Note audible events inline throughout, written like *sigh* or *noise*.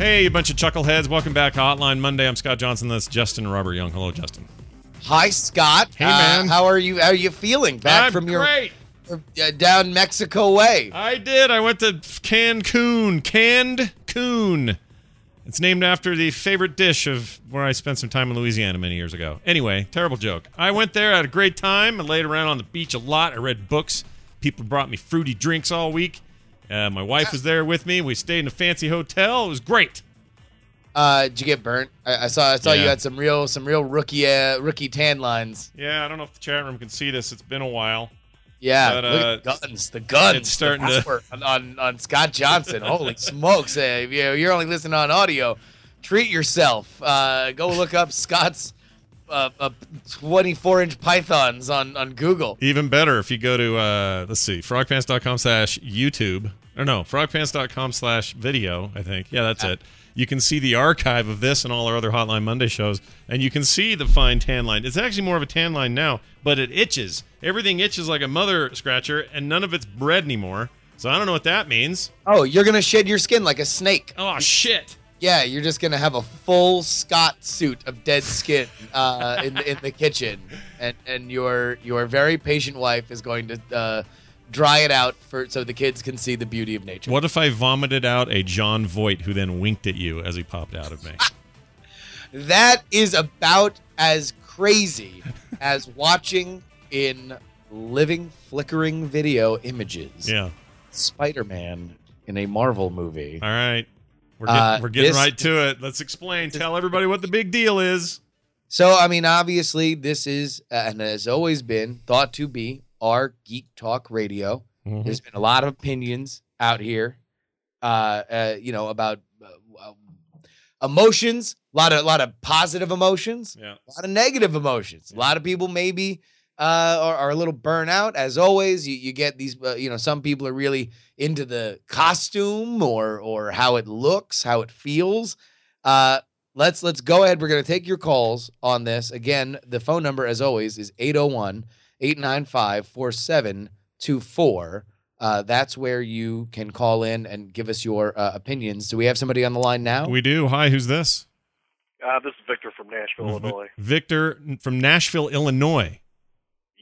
Hey, a bunch of chuckleheads. Welcome back to Hotline Monday. I'm Scott Johnson. That's Justin Robert Young. Hello, Justin. Hi, Scott. Hey, Uh, man. how are you? How are you feeling? Back I'm from your great. uh, down Mexico way. I did. I went to Cancun. Canned Coon. It's named after the favorite dish of where I spent some time in Louisiana many years ago. Anyway, terrible joke. I went there, had a great time. I laid around on the beach a lot. I read books. People brought me fruity drinks all week. Uh, my wife was there with me. We stayed in a fancy hotel. It was great. Uh, did you get burnt? I, I saw. I saw you had some real, some real rookie, uh, rookie tan lines. Yeah, I don't know if the chat room can see this. It's been a while. Yeah, But, uh, the guns, the guns. it's starting to- on, on on Scott Johnson. Holy *laughs* smokes! Uh, if you- you're only listening on audio. Treat yourself. Uh, go look up Scott's uh, uh, 24 inch pythons on on Google. Even better if you go to uh let's see, frogpants.com slash YouTube. Or no, frogpants.com slash video, I think. Yeah, that's it. You can see the archive of this and all our other Hotline Monday shows, and you can see the fine tan line. It's actually more of a tan line now, but it itches. Everything itches like a mother scratcher, and none of it's bred anymore. So I don't know what that means. Oh, you're gonna shed your skin like a snake. Oh shit. Yeah, you're just gonna have a full Scott suit of dead skin uh, in in the kitchen, and and your your very patient wife is going to uh, dry it out for so the kids can see the beauty of nature. What if I vomited out a Jon Voight who then winked at you as he popped out of me? *laughs* That is about as crazy as watching in living flickering video images. yeah. Spider-Man in a Marvel movie. All right. We're getting, Uh, we're getting this- right to it. Let's explain. Tell everybody what the big deal is. So, I mean, obviously, this is uh, and has always been thought to be our geek talk radio. Mhm. There's been a lot of opinions out here, uh, uh, you know, about uh, uh, emotions. A lot of, a lot of positive emotions. Yeah. A lot of negative emotions. A lot of people maybe uh, are, are a little burnout. As always, you, you get these. Uh, you know, some people are really into the costume or or how it looks, how it feels. Uh, let's let's go ahead. We're gonna take your calls on this. Again, the phone number, as always, is 801 895 4724. Uh, That's where you can call in and give us your uh, opinions. Do we have somebody on the line now? We do. Hi, who's this? Uh, this is Victor from Nashville, Illinois. Victor from Nashville, Illinois.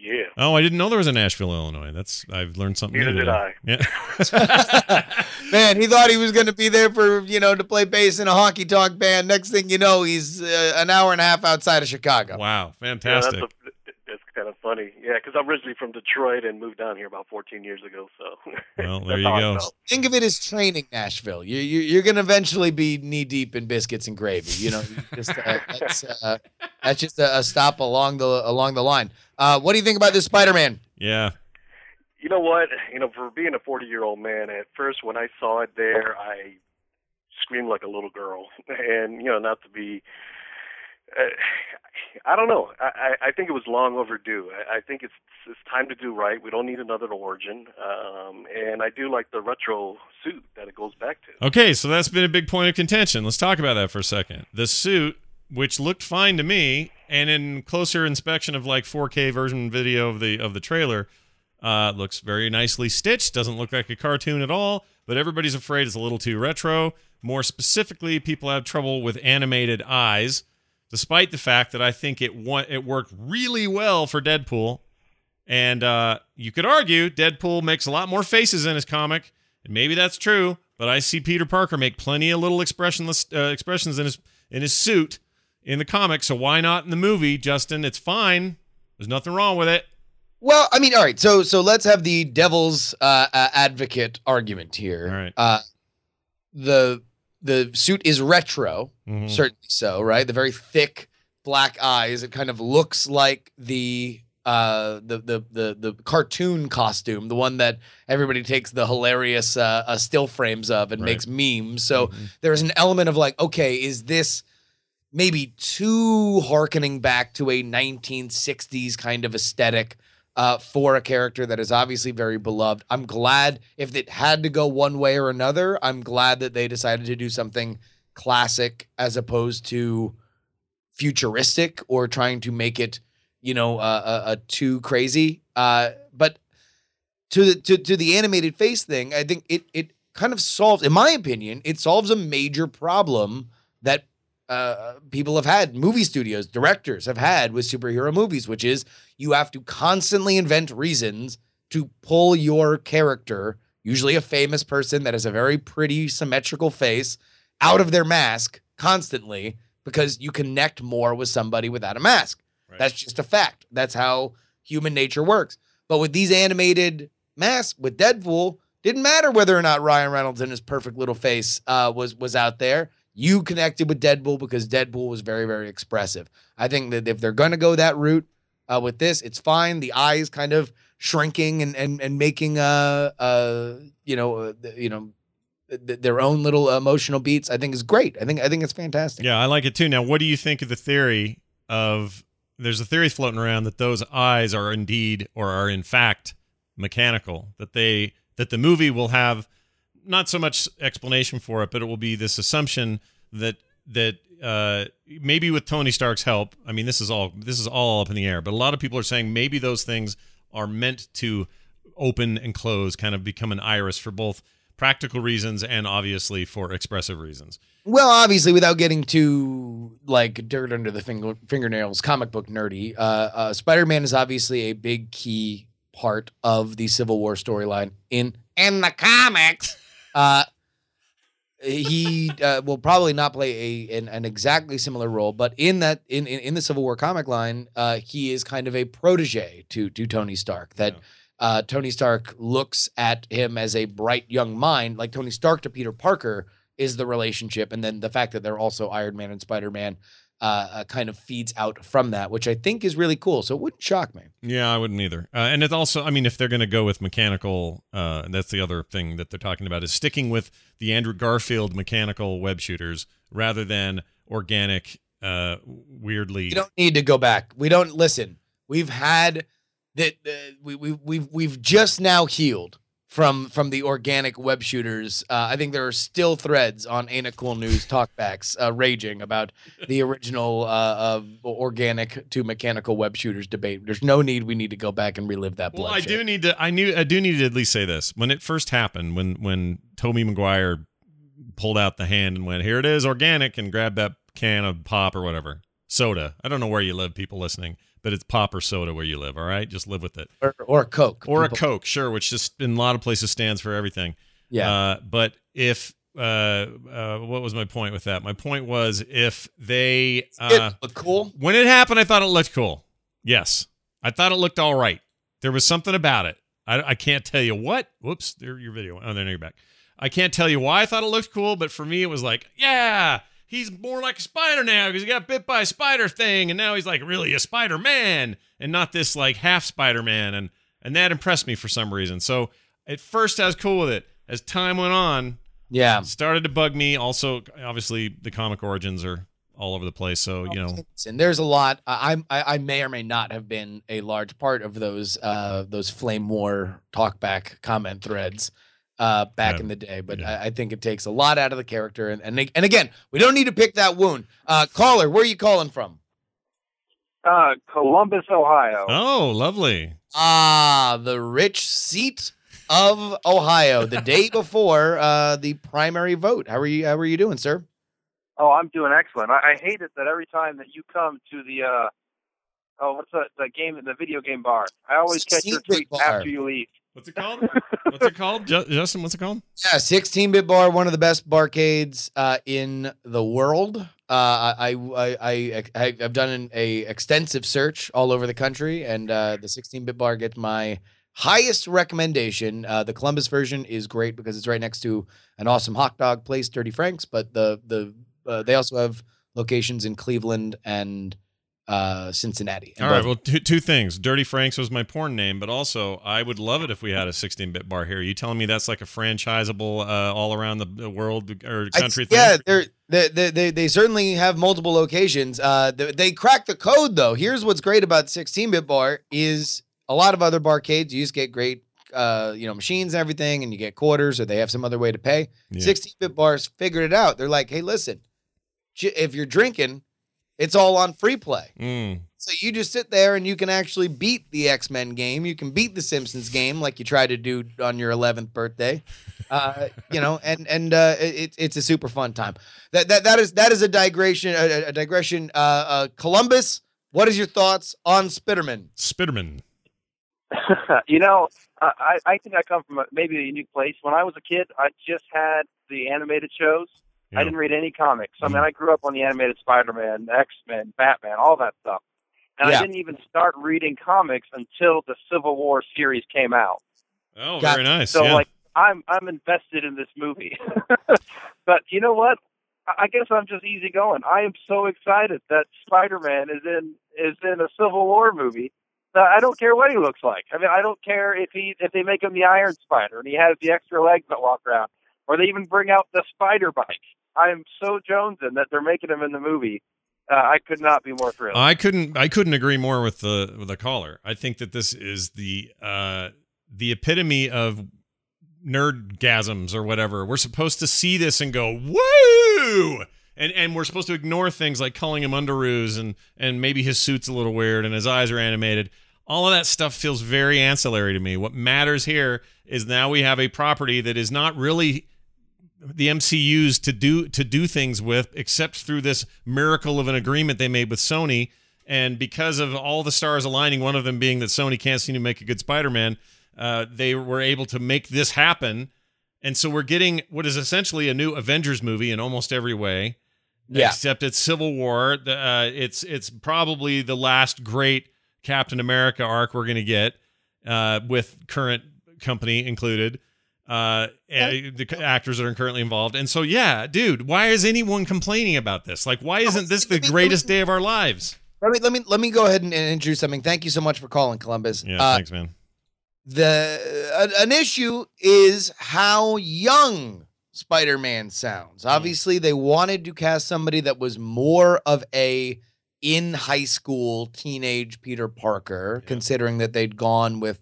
Yeah. Oh, I didn't know there was a Nashville, Illinois. That's I've learned something Neither new. did today. I. Yeah. *laughs* *laughs* Man, he thought he was going to be there for, you know, to play bass in a honky tonk band. Next thing you know, he's uh, an hour and a half outside of Chicago. wow, Yeah, fantastic. that's, a, that's kind of funny. Yeah, because I'm originally from Detroit and moved down here about 14 years ago. So *laughs* Well, there you go. Think of it as training Nashville. You, you, you're going to eventually be knee deep in biscuits and gravy. You know, just, uh, *laughs* that's, uh, that's just a, a stop along the along the line. Uh, what do you think about this Spider-Man? yeah. You know what? You know, for being a 40 year old man, at first when I saw it there, I screamed like a little girl. *laughs* And, you know, not to be. Uh, I don't know. I, I think it was long overdue. I, I think it's it's time to do right. We don't need another origin. Um, and I do like the retro suit that it goes back to. Okay, so that's been a big point of contention. Let's talk about that for a second. The suit, which looked fine to me, and in closer inspection of like 4K version video of the of the trailer, uh, looks very nicely stitched. Doesn't look like a cartoon at all. But everybody's afraid it's a little too retro. More specifically, people have trouble with animated eyes, despite the fact that I think it wa- it worked really well for Deadpool. And uh, you could argue Deadpool makes a lot more faces in his comic, and maybe that's true. But I see Peter Parker make plenty of little expressionless uh, expressions in his in his suit in the comic. So why not in the movie, Justin? It's fine. There's nothing wrong with it. Well, I mean, all right. So so let's have the devil's uh, uh, advocate argument here. All right. Uh, the the suit is retro, Mhm. certainly so, right? The very thick black eyes. It kind of looks like the uh the the the the cartoon costume, the one that everybody takes the hilarious uh, uh still frames of and Right. makes memes. So Mhm. there's an element of like, okay, is this maybe too harkening back to a 1960s kind of aesthetic uh, for a character that is obviously very beloved. I'm glad if it had to go one way or another, I'm glad that they decided to do something classic as opposed to futuristic or trying to make it, you know, uh, uh, uh, too crazy. Uh, but to the to, to the animated face thing, I think it it kind of solves, in my opinion, it solves a major problem that uh, people have had, movie studios, directors have had with superhero movies, which is you have to constantly invent reasons to pull your character, usually a famous person that has a very pretty symmetrical face, out of their mask constantly because you connect more with somebody without a mask. Right. That's just a fact. That's how human nature works. But with these animated masks, with Deadpool, didn't matter whether or not Ryan Reynolds and his perfect little face uh, was was out there. You connected with Deadpool because Deadpool was very very expressive. I think that if they're going to go that route uh, with this, it's fine. The eyes kind of shrinking and and and making uh uh you know uh, you know th- their own little emotional beats. I think is great. I think I think it's fantastic. Yeah, I like it too. Now, what do you think of the theory of there's a theory floating around that those eyes are indeed or are in fact mechanical, that they that the movie will have not so much explanation for it, but it will be this assumption that that uh, maybe with Tony Stark's help, I mean this is all this is all up in the air, but a lot of people are saying maybe those things are meant to open and close, kind of become an iris for both practical reasons and obviously for expressive reasons. Well, obviously, without getting too like dirt under the finger, fingernails, comic book nerdy, uh, uh, Spider-Man is obviously a big key part of the Civil War storyline in in the comics. *laughs* Uh, he uh, will probably not play a an, an exactly similar role, but in that in in, in the Civil War comic line, uh, he is kind of a protege to to Tony Stark. That Yeah. uh, Tony Stark looks at him as a bright young mind, like Tony Stark to Peter Parker is the relationship, and then the fact that they're also Iron Man and Spider Man uh, uh, kind of feeds out from that, which I think is really cool. So it wouldn't shock me. Yeah, I wouldn't either. Uh, and it's also, I mean, if they're going to go with mechanical, uh, and that's the other thing that they're talking about is sticking with the Andrew Garfield mechanical web shooters rather than organic, uh, weirdly. You don't need to go back. We don't listen. We've had that. Uh, we we we've we've just now healed from from the organic web shooters. Uh, I think there are still threads on Ain't It Cool News talkbacks uh, raging about the original uh, of organic to mechanical web shooters debate. There's no need. We need to go back and relive that. well, I do need to. I knew. I do need to at least say this when it first happened. When when Tobey Maguire pulled out the hand and went, "Here it is, organic," and grabbed that can of pop or whatever soda. I don't know where you live, people listening, but it's pop or soda where you live. All right, just live with it. Or, or a Coke. Or a Coke, sure, which just in a lot of places stands for everything. Yeah. Uh, but if uh, uh, what was my point with that? My point was if they uh, it look cool. when it happened, I thought it looked cool. Yes, I thought it looked all right. There was something about it. I, I can't tell you what. Whoops, there your video. Oh, there you're back. I can't tell you why I thought it looked cool, but for me, it was like, yeah, he's more like a spider now because he got bit by a spider thing, and now he's like really a Spider Man and not this like half Spider Man, and and that impressed me for some reason. So at first, I was cool with it. As time went on, Yeah. it started to bug me. Also, obviously, the comic origins are all over the place. So you know, and there's a lot. I, I'm- I I may or may not have been a large part of those uh those flame war talkback comment threads uh back Yeah. in the day, but Yeah. I, I think it takes a lot out of the character. And and and again, we don't need to pick that wound. Uh, caller, where are you calling from? Uh, Columbus, Ohio. oh, lovely. Ah, the rich seat of Ohio. The day *laughs* before uh the primary vote. How are you? How are you doing, sir? Oh, I'm doing excellent. I, I hate it that every time that you come to the uh, oh, what's that? The game, the video game bar. I always catch your tweet bar. after you leave. What's it called? What's it called? Justin, what's it called? Yeah, 16 bit bar, one of the best barcades uh, in the world. Uh, I, I, I, I, I've done an a extensive search all over the country, and uh, the 16 bit bar gets my highest recommendation. Uh, the Columbus version is great because it's right next to an awesome hot dog place, Dirty Frank's. But the the uh, they also have locations in Cleveland and uh, Cincinnati. All right. Well, two, two things. Dirty Franks was my porn name, but also I would love it if we had a 16-bit bar here. you telling me that's like a franchisable uh, all around the, world or I- country thing? Yeah, they're, they, they, they, they certainly have multiple locations. Uh, they, they crack the code though. Here's what's great about 16-bit bar is a lot of other barcades. You just get great, uh, you know, machines and everything, and you get quarters, or they have some other way to pay. Yeah. 16-bit bars figured it out. They're like, hey, listen, if you're drinking, it's all on free play. Mm. So you just sit there and you can actually beat the X Men game. You can beat the Simpsons game like you tried to do on your 11th birthday. Uh, *laughs* you know, and and uh, it, it's a super fun time. That that that is that is a digression. A, a digression. Uh, uh, Columbus. What is your thoughts on Spiderman? Spiderman. *laughs* you know, I, I think I come from a, maybe a unique place. When I was a kid, I just had the animated shows. Yeah. I didn't read any comics. I mean, Mhm. I grew up on the animated Spider-Man, X-Men, Batman, all that stuff. And Yeah. I didn't even start reading comics until the Civil War series came out. Oh, Got- very nice. So yeah. like I'm I'm invested in this movie. *laughs* but you know what? I I guess I'm just easygoing. I am so excited that Spider-Man is in is in a Civil War movie. I don't care what he looks like. I mean, I don't care if he if they make him the Iron Spider and he has the extra legs that walk around, or they even bring out the spider bike. I am so jonesing that they're making him in the movie. Uh, I could not be more thrilled. I couldn't I couldn't agree more with the with the caller. I think that this is the uh the epitome of nerdgasms or whatever. We're supposed to see this and go woo, and and we're supposed to ignore things like calling him underoos and and maybe his suit's a little weird and his eyes are animated. All of that stuff feels very ancillary to me. What matters here is now we have a property that is not really the MCU's to do to do things with, except through this miracle of an agreement they made with Sony. And because of all the stars aligning, one of them being that Sony can't seem to make a good Spider-Man, uh, they were able to make this happen. And so we're getting what is essentially a new Avengers movie in almost every way, Yeah. except it's Civil War. Uh, it's it's probably the last great Captain America arc we're going to get uh, with current company included uh and the actors that are currently involved and so yeah dude why is anyone complaining about this like why isn't this the Let me- let me- greatest day of our lives Let me let me let me go ahead and, and introduce something. Thank you so much for calling, Columbus. yeah Uh, thanks man the an, an issue is how young Spider-Man sounds. Obviously, they wanted to cast somebody that was more of a in high school teenage Peter Parker, Yeah. considering that they'd gone with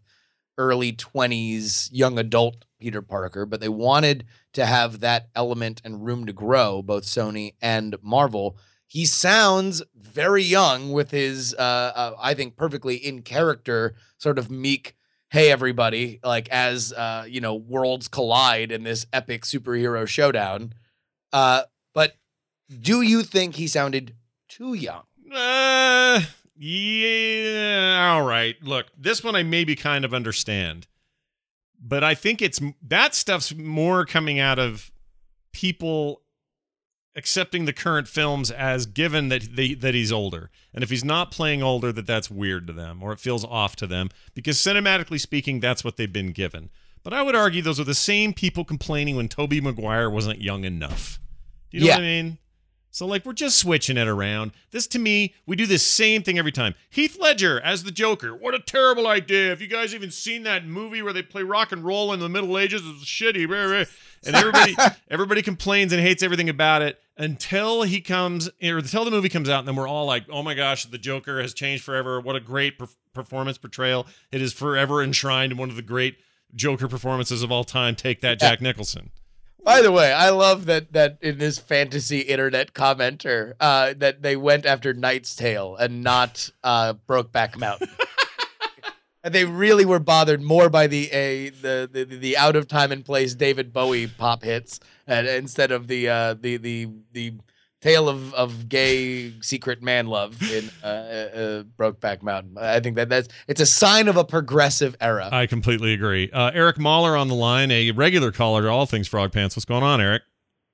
early 20s young adult Peter Parker, but they wanted to have that element and room to grow, both Sony and Marvel. He sounds very young with his, uh, uh, I think, perfectly in character, sort of meek hey everybody like as uh you know worlds collide in this epic superhero showdown. Uh but do you think he sounded too young? Uh yeah all right. Look this one i maybe kind of understand but i think it's that stuff's more coming out of people accepting the current films as given that they, that he's older. And if he's not playing older that that's weird to them or it feels off to them because cinematically speaking that's what they've been given. But i would argue those are the same people complaining when tobey maguire wasn't young enough. Do you know Yeah. what i mean so like we're just switching it around. This to me we do this same thing every time. Heath ledger as the joker. What a terrible idea. Have you guys even seen that movie where they play rock and roll in the middle ages? It's shitty. And everybody *laughs* everybody complains and hates everything about it until he comes or until the movie comes out and then we're all like oh my gosh the joker has changed forever. What a great per- performance portrayal. It is forever enshrined in one of the great joker performances of all time. Take that jack nicholson by the way i love that that in this fantasy internet commenter uh that they went after knight's tale and not uh brokeback mountain. *laughs* And they really were bothered more by the a the, the the out of time and place David Bowie pop hits and instead of the uh the the the tale of of gay secret man love in uh, uh, uh Brokeback Mountain. I think that that's it's a sign of a progressive era. i completely agree uh, eric mahler on the line a regular caller to all things frog pants what's going on eric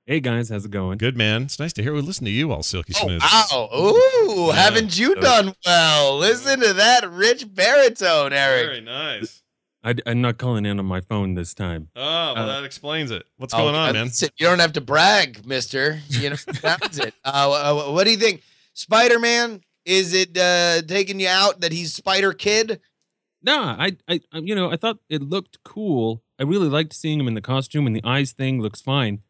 Hey guys, how's it going? good man it's nice to hear we listen to you all silky Oh, wow. Ooh, Yeah. haven't you done well? Listen to that rich baritone, Eric. very nice I, am not calling in on my phone this time. oh well Uh, that explains it what's Oh, going on man listen, you don't have to brag, mister. You know, *laughs* that's it. Uh, uh, what do you think? Spider Man, is it uh, taking you out that he's Spider Kid? Nah, I, I, I- you know, I thought it looked cool. I really liked seeing him in the costume, and the eyes thing looks fine.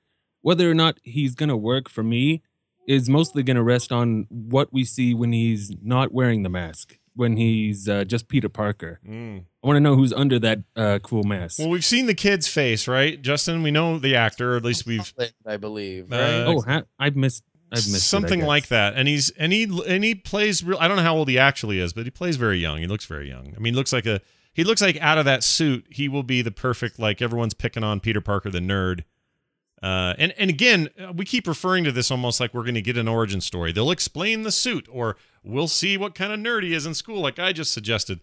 Whether or not he's gonna work for me is mostly gonna rest on what we see when he's not wearing the mask, when he's uh, just Peter Parker. Mm. I want to know who's under that uh, cool mask. Well, we've seen the kid's face, right, Justin? We know the actor, or at least we've I believe. Uh, oh, ha- I've missed. I've missed something guess. like that. And he's and he and he plays real. I don't know how old he actually is, but he plays very young. He looks very young. I mean, he looks like a he looks like out of that suit, he will be the perfect like everyone's picking on Peter Parker the nerd. Uh, and and again, uh, we keep referring to this almost like we're going to get an origin story. They'll explain the suit, or we'll see what kind of nerd he is in school, like I just suggested.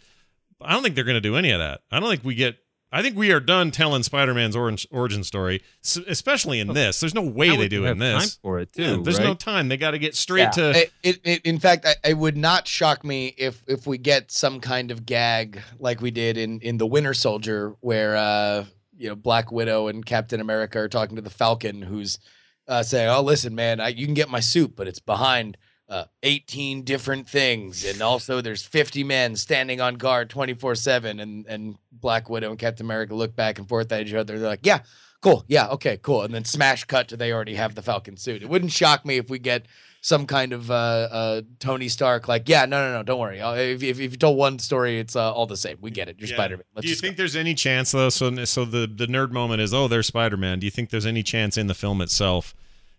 I don't think they're going to do any of that. I don't think we get. I think we are done telling Spider-Man's origin, origin story, especially in this. There's no way they do it in this. time for it too. Yeah, there's right? no time. They got to get straight Yeah. to. It, it, it- in fact, I, it would not shock me if if we get some kind of gag like we did in in the Winter Soldier, where uh, you know Black Widow and Captain America are talking to the Falcon, who's uh, saying, "Oh, listen, man, I, you can get my suit, but it's behind." Uh, 18 different things and also there's 50 men standing on guard 24 7 and and black widow and captain america look back and forth at each other they're like yeah cool yeah okay cool and then smash cut to they already have the falcon suit it wouldn't shock me if we get some kind of uh, uh, Tony Stark, like, yeah, no, no, no, don't worry. If, if, if you told one story, it's uh, all the same. We get it. You're Yeah. Spider Man. Do you think there's any chance though? So, so the the nerd moment is, oh, there's Spider-Man. Do you think there's any chance in the film itself,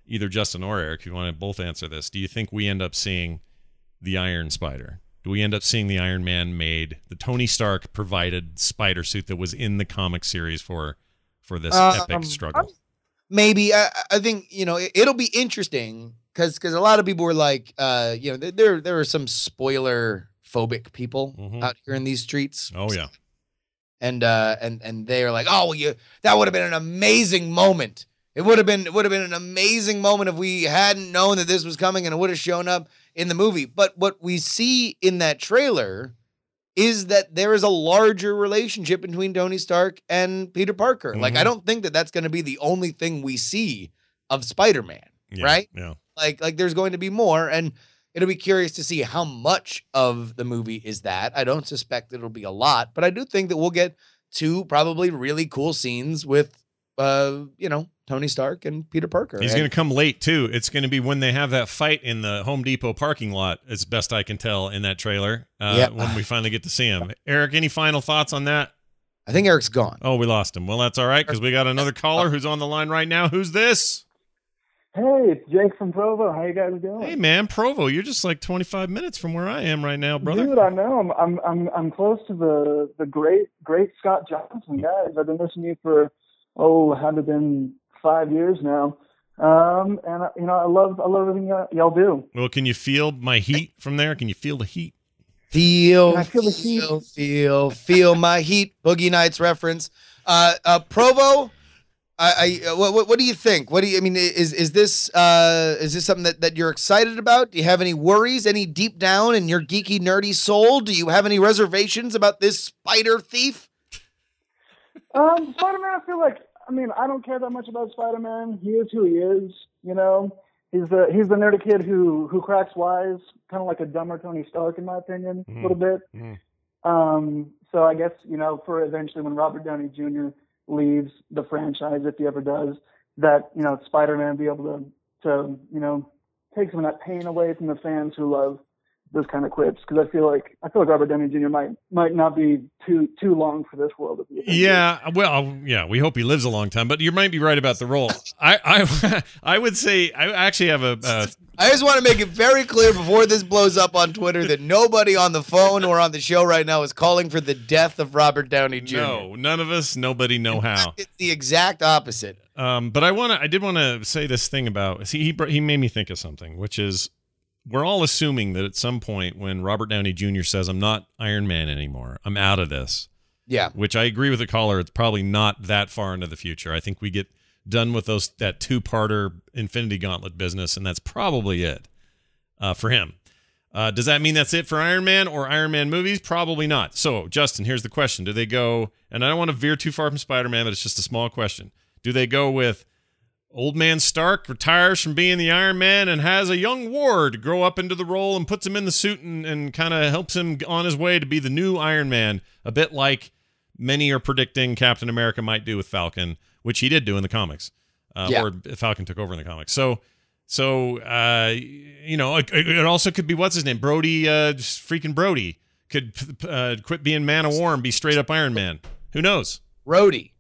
either Justin or Eric, if you want to both answer this? Do you think we end up seeing the Iron Spider? Do we end up seeing the Iron Man made, the Tony Stark provided spider suit that was in the comic series for for this Um, epic struggle? maybe I, I think you know it, it'll be interesting because because a lot of people were like uh you know there there, are some spoiler phobic people Mhm. out here in these streets Oh yeah, and uh and and they are like oh well, you that would have been an amazing moment it would have been it would have been an amazing moment if we hadn't known that this was coming and it would have shown up in the movie but what we see in that trailer is that there is a larger relationship between Tony Stark and Peter Parker like I Mhm. don't think that that's going to be the only thing we see of Spider-Man yeah Right? Yeah, like like there's going to be more and it'll be curious to see how much of the movie is that i don't suspect it'll be a lot but i do think that we'll get two probably really cool scenes with uh you know tony stark and peter parker he's And- going to come late too. It's going to be when they have that fight in the Home Depot parking lot, as best I can tell in that trailer. Uh, Yeah. when we finally get to see him. Eric, any final thoughts on that? i think eric's gone Oh, we lost him. Well, that's all right because we got another caller who's on the line right now. Who's this? Hey, it's Jake from Provo. How you guys doing? Hey, man, Provo. You're just like 25 minutes from where I am right now, brother. Dude, I know. I'm I'm I'm I'm close to the the great great Scott Johnson guys. I've been listening to you for oh, had it been five years now. Um, and you know, I love I love everything y- y'all do. Well, can you feel my heat from there? Can you feel the heat? feel Can I feel the heat? feel feel feel my heat boogie nights reference uh uh provo I, I what, what what do you think? What do you I mean is is this uh is this something that, that you're excited about? Do you have any worries, any deep down in your geeky nerdy soul? Do you have any reservations about this spider thief? Um, Spider Man, I feel like I mean, I don't care that much about Spider Man. He is who he is, you know. He's the he's the nerdy kid who who cracks wise, kind of like a dumber Tony Stark, in my opinion, a little bit. Mhm. Um, so I guess you know, for eventually when Robert Downey Jr. leaves the franchise, if he ever does, that you know Spider Man be able to to you know take some of that pain away from the fans who love those kind of quips because I feel like I feel like Robert Downey Jr. might might not be too too long for this world. Of the Yeah, well, yeah, we hope he lives a long time, but you might be right about the role. *laughs* I, I, *laughs* I would say I actually have a. Uh, I just want to make it very clear before this blows up on Twitter that nobody on the phone or on the show right now is calling for the death of Robert Downey Jr. no, none of us, nobody know how. It's the exact opposite. Um, but I want to. I did want to say this thing about. See, he br- he made me think of something, which is we're all assuming that at some point when Robert Downey Jr. says, "I'm not Iron Man anymore. I'm out of this," Yeah. which I agree with the caller. It's probably not that far into the future. I think we get done with those that two parter Infinity Gauntlet business, and that's probably it uh, for him. Uh, does that mean that's it for Iron Man or Iron Man movies? Probably not. So, Justin, here's the question: Do they go? And I don't want to veer too far from Spider Man, but it's just a small question. Do they go with old man Stark retires from being the Iron Man and has a young Ward grow up into the role and puts him in the suit and, and kind of helps him on his way to be the new Iron Man, a bit like many are predicting Captain America might do with Falcon, which he did do in the comics, uh, Yeah. or Falcon took over in the comics. So, so uh, you know, it, it also could be what's his name, Brody, uh, freaking Brody could uh, quit being Man of War and be straight up Iron Man. Who knows? Brody.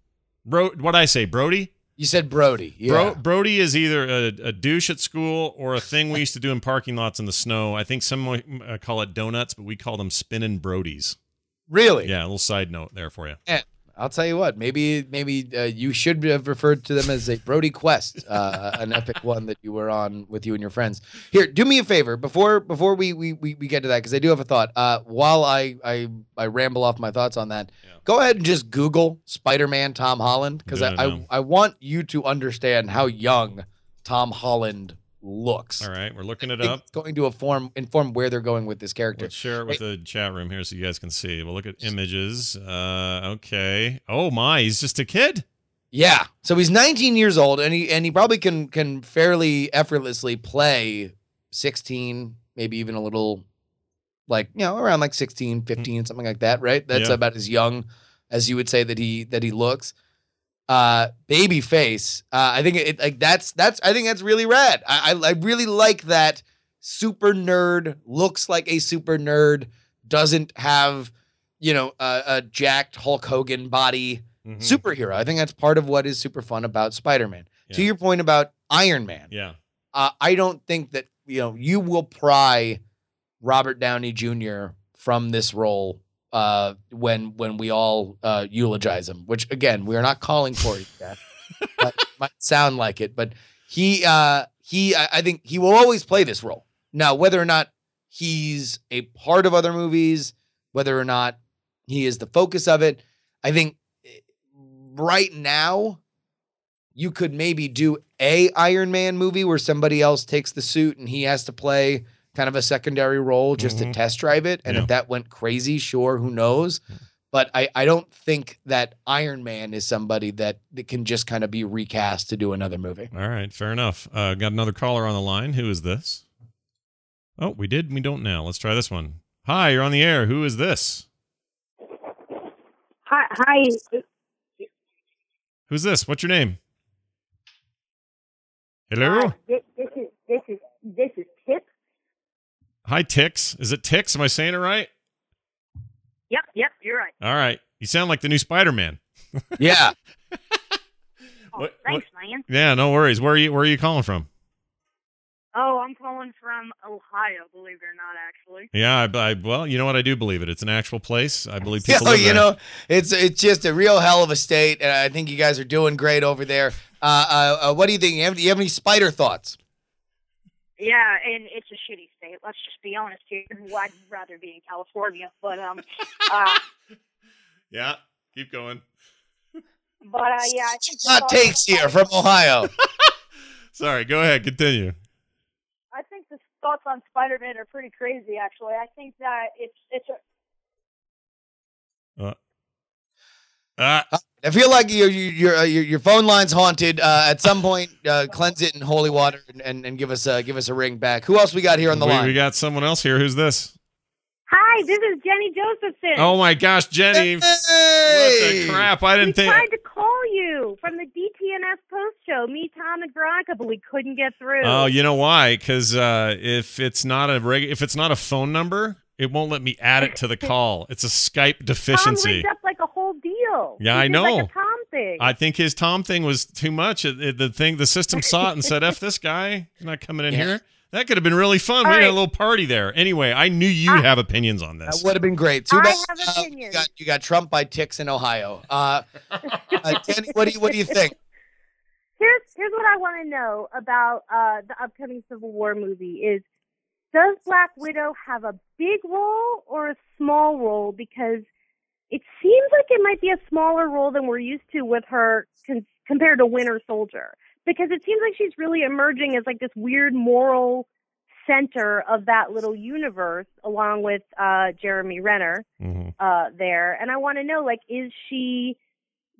Bro, what I say, Brody? You said Brody. Yeah. Bro, Brody is either a, a douche at school or a thing we used to do in parking lots in the snow. I think some uh, call it donuts, but we call them spinning Brodies. Really? Yeah, a little side note there for you. I'll tell you what. Maybe maybe uh, you should have referred to them as a Brody Quest, uh, an epic one that you were on with you and your friends. Here, do me a favor before before we we, we, we get to that because I do have a thought. Uh, while I, I I ramble off my thoughts on that, Yeah. go ahead and just Google Spider-Man Tom Holland because I, I. I want you to understand how young Tom Holland looks. All right, we're looking it up. It's going to inform inform where they're going with this character. Let's share it with the chat room here so you guys can see. We'll look at images. Uh, okay. Oh my, he's just a kid. Yeah. So he's 19 years old and he and he probably can can fairly effortlessly play 16, maybe even a little like, you know, around like 16, 15, something like that, right? That's Yeah. about as young as you would say that he that he looks. Uh baby face. Uh I think it like that's that's I think that's really rad. I I, I really like that super nerd looks like a super nerd doesn't have you know a, a jacked Hulk Hogan body Mhm. superhero. I think that's part of what is super fun about Spider-Man. To your point about Iron Man, Yeah. uh, I don't think that you know you will pry Robert Downey Jr. from this role uh, when when we all uh, eulogize him. Which again, we are not calling for it might sound like it, but he uh, he I, I think he will always play this role. Now, whether or not he's a part of other movies, whether or not he is the focus of it, I think eh, right now you could maybe do a Iron Man movie where somebody else takes the suit and he has to play kind of a secondary role just Mhm. to test drive it. And Yeah. if that went crazy, sure, who knows? But I, I don't think that Iron Man is somebody that, that can just kind of be recast to do another movie. All right, fair enough. Uh, got another caller on the line. Who is this? Oh, we did. We don't now. Let's try this one. Hi, you're on the air. Who is this? Hi, hi. Who's this? What's your name? Hello. Uh, this, this is this is this is Tip. Hi, Tix. Is it Tix? Am I saying it right? Yep, yep, you're right. All right. You sound like the new Spider-Man. *laughs* Yeah. Oh, What- thanks, man. Yeah, no worries. Where are you? Where are you calling from? Oh, I'm calling from Ohio. Believe it or not, actually. Yeah, I, I well, you know what? I do believe it. It's an actual place. I believe *laughs* people. Yo, live you there. know, it's it's just a real hell of a state, and I think you guys are doing great over there. Uh, uh, uh, what do you think? You have, do you have any spider thoughts? Yeah, and it's a shitty state. Let's just be honest here. I'd rather be in California, but um, uh, *laughs* Yeah, keep going. but uh, yeah. I think Hot thoughts takes here from Ohio. *laughs* Sorry, go ahead. Continue. I think the thoughts on Spider-Man are pretty crazy. Actually, I think that it's it's a Ah, I feel like your your your, uh, your, your phone line's haunted. Uh, at some point, uh, cleanse it in holy water and, and, and give us a give us a ring back. Who else we got here on the we, line? we got someone else here. Who's this? hi. This is Jenny Josephson. Oh my gosh, Jenny! What Hey! the crap? I we didn't think. tried to call you from the DTNS post show, me, Tom, and Veronica, but we couldn't get through. Oh, you know why? Because uh, if it's not a reg- if it's not a phone number, it won't let me add it to the *laughs* call. It's a Skype Tom deficiency. rigged up like a whole deal. Yeah, He I did know. Like a Tom thing. I think his Tom thing was too much. It, it- the thing, the system *laughs* saw it and said, "F this guy, he's not coming in Yeah. here." That could have been really fun. All we had a little party there. Anyway, I knew you'd I- have opinions on this. That would have been great. Too I bad have uh, you got you got Trump by ticks in Ohio. Uh, *laughs* uh, Jenny, what do you what do you think? here's here's what I want to know about uh, the upcoming Civil War movie is does Black Widow have a big role or a small role? Because it seems like it might be a smaller role than we're used to with her con- compared to Winter Soldier. Because it seems like she's really emerging as like this weird moral center of that little universe, along with uh, Jeremy Renner Mhm. uh, there. And I want to know, like, is she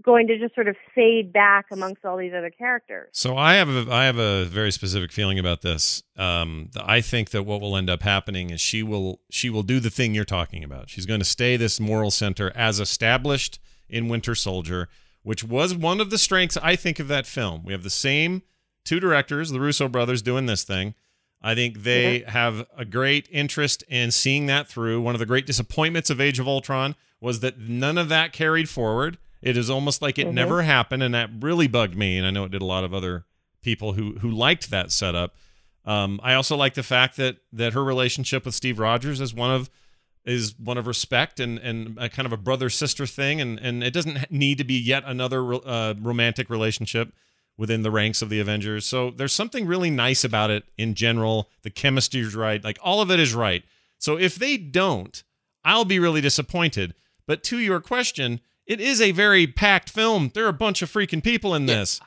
going to just sort of fade back amongst all these other characters? So I have a I have a very specific feeling about this. Um, I think that what will end up happening is she will she will do the thing you're talking about. She's going to stay this moral center as established in Winter Soldier, which was one of the strengths I think of that film. We have the same two directors, the Russo brothers, doing this thing. I think they have a great interest in seeing that through. One of the great disappointments of Age of Ultron was that none of that carried forward. It is almost like it Mhm. never happened, and that really bugged me. And I know it did a lot of other people who who liked that setup. Um, I also like the fact that that her relationship with Steve Rogers is one of is one of respect and and a kind of a brother sister thing, and and it doesn't need to be yet another uh, romantic relationship within the ranks of the Avengers. So there's something really nice about it in general. The chemistry is right, like all of it is right. So if they don't, I'll be really disappointed. But to your question, it is a very packed film. There are a bunch of freaking people in this.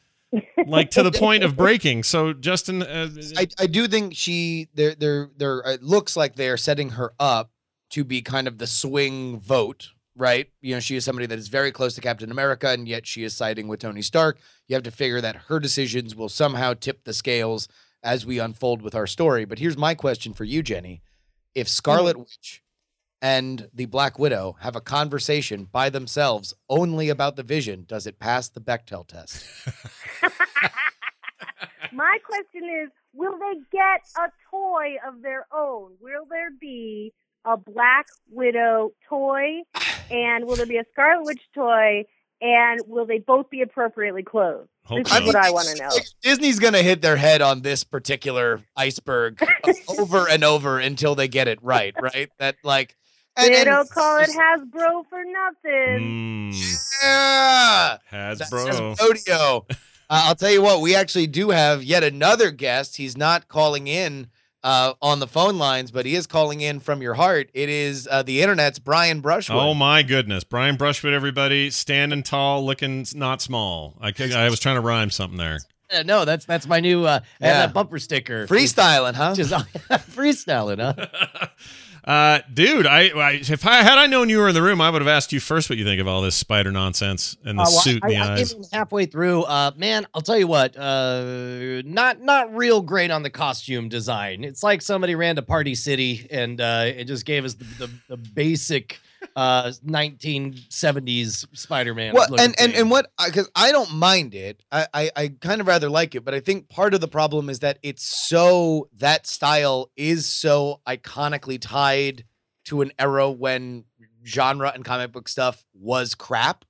like to the point of breaking. So Justin, uh, I, I do think she they're they're they're it looks like they're setting her up to be kind of the swing vote, right? You know, she is somebody that is very close to Captain America, and yet she is siding with Tony Stark. You have to figure that her decisions will somehow tip the scales as we unfold with our story. But here's my question for you, Jenny: If Scarlet Witch and the Black Widow have a conversation by themselves only about the Vision, does it pass the Bechdel test? *laughs* My question is, will they get a toy of their own? Will there be a Black Widow toy, and will there be a Scarlet Witch toy, and will they both be appropriately clothed? Hope This so. is what I want to know. Disney's gonna hit their head on this particular iceberg *laughs* over and over until they get it right, right? That like and, they and don't call it just- Hasbro for nothing. mm, yeah, has that's rodeo. Uh, I'll tell you what, we actually do have yet another guest. He's not calling in uh, on the phone lines, but he is calling in from your heart. It is uh, the internet's Brian Brushwood. Oh my goodness, Brian Brushwood, everybody, standing tall, looking not small. I could, I was trying to rhyme something there. Uh, no, that's that's my new. Uh, Yeah. have that bumper sticker. Freestyling, huh? Just *laughs* freestyling, huh? *laughs* uh, dude, I, I if I had I known you were in the room, I would have asked you first what you think of all this spider nonsense and the Uh, well, suit I, the I, eyes. halfway through. Uh, man, I'll tell you what. Uh, not not real great on the costume design. It's like somebody ran to Party City and uh, it just gave us the, the, the basic uh 1970s Spider-Man. Well, and, and and what because I don't mind it. I, I I kind of rather like it, but I think part of the problem is that it's so that style is so iconically tied to an era when genre and comic book stuff was crap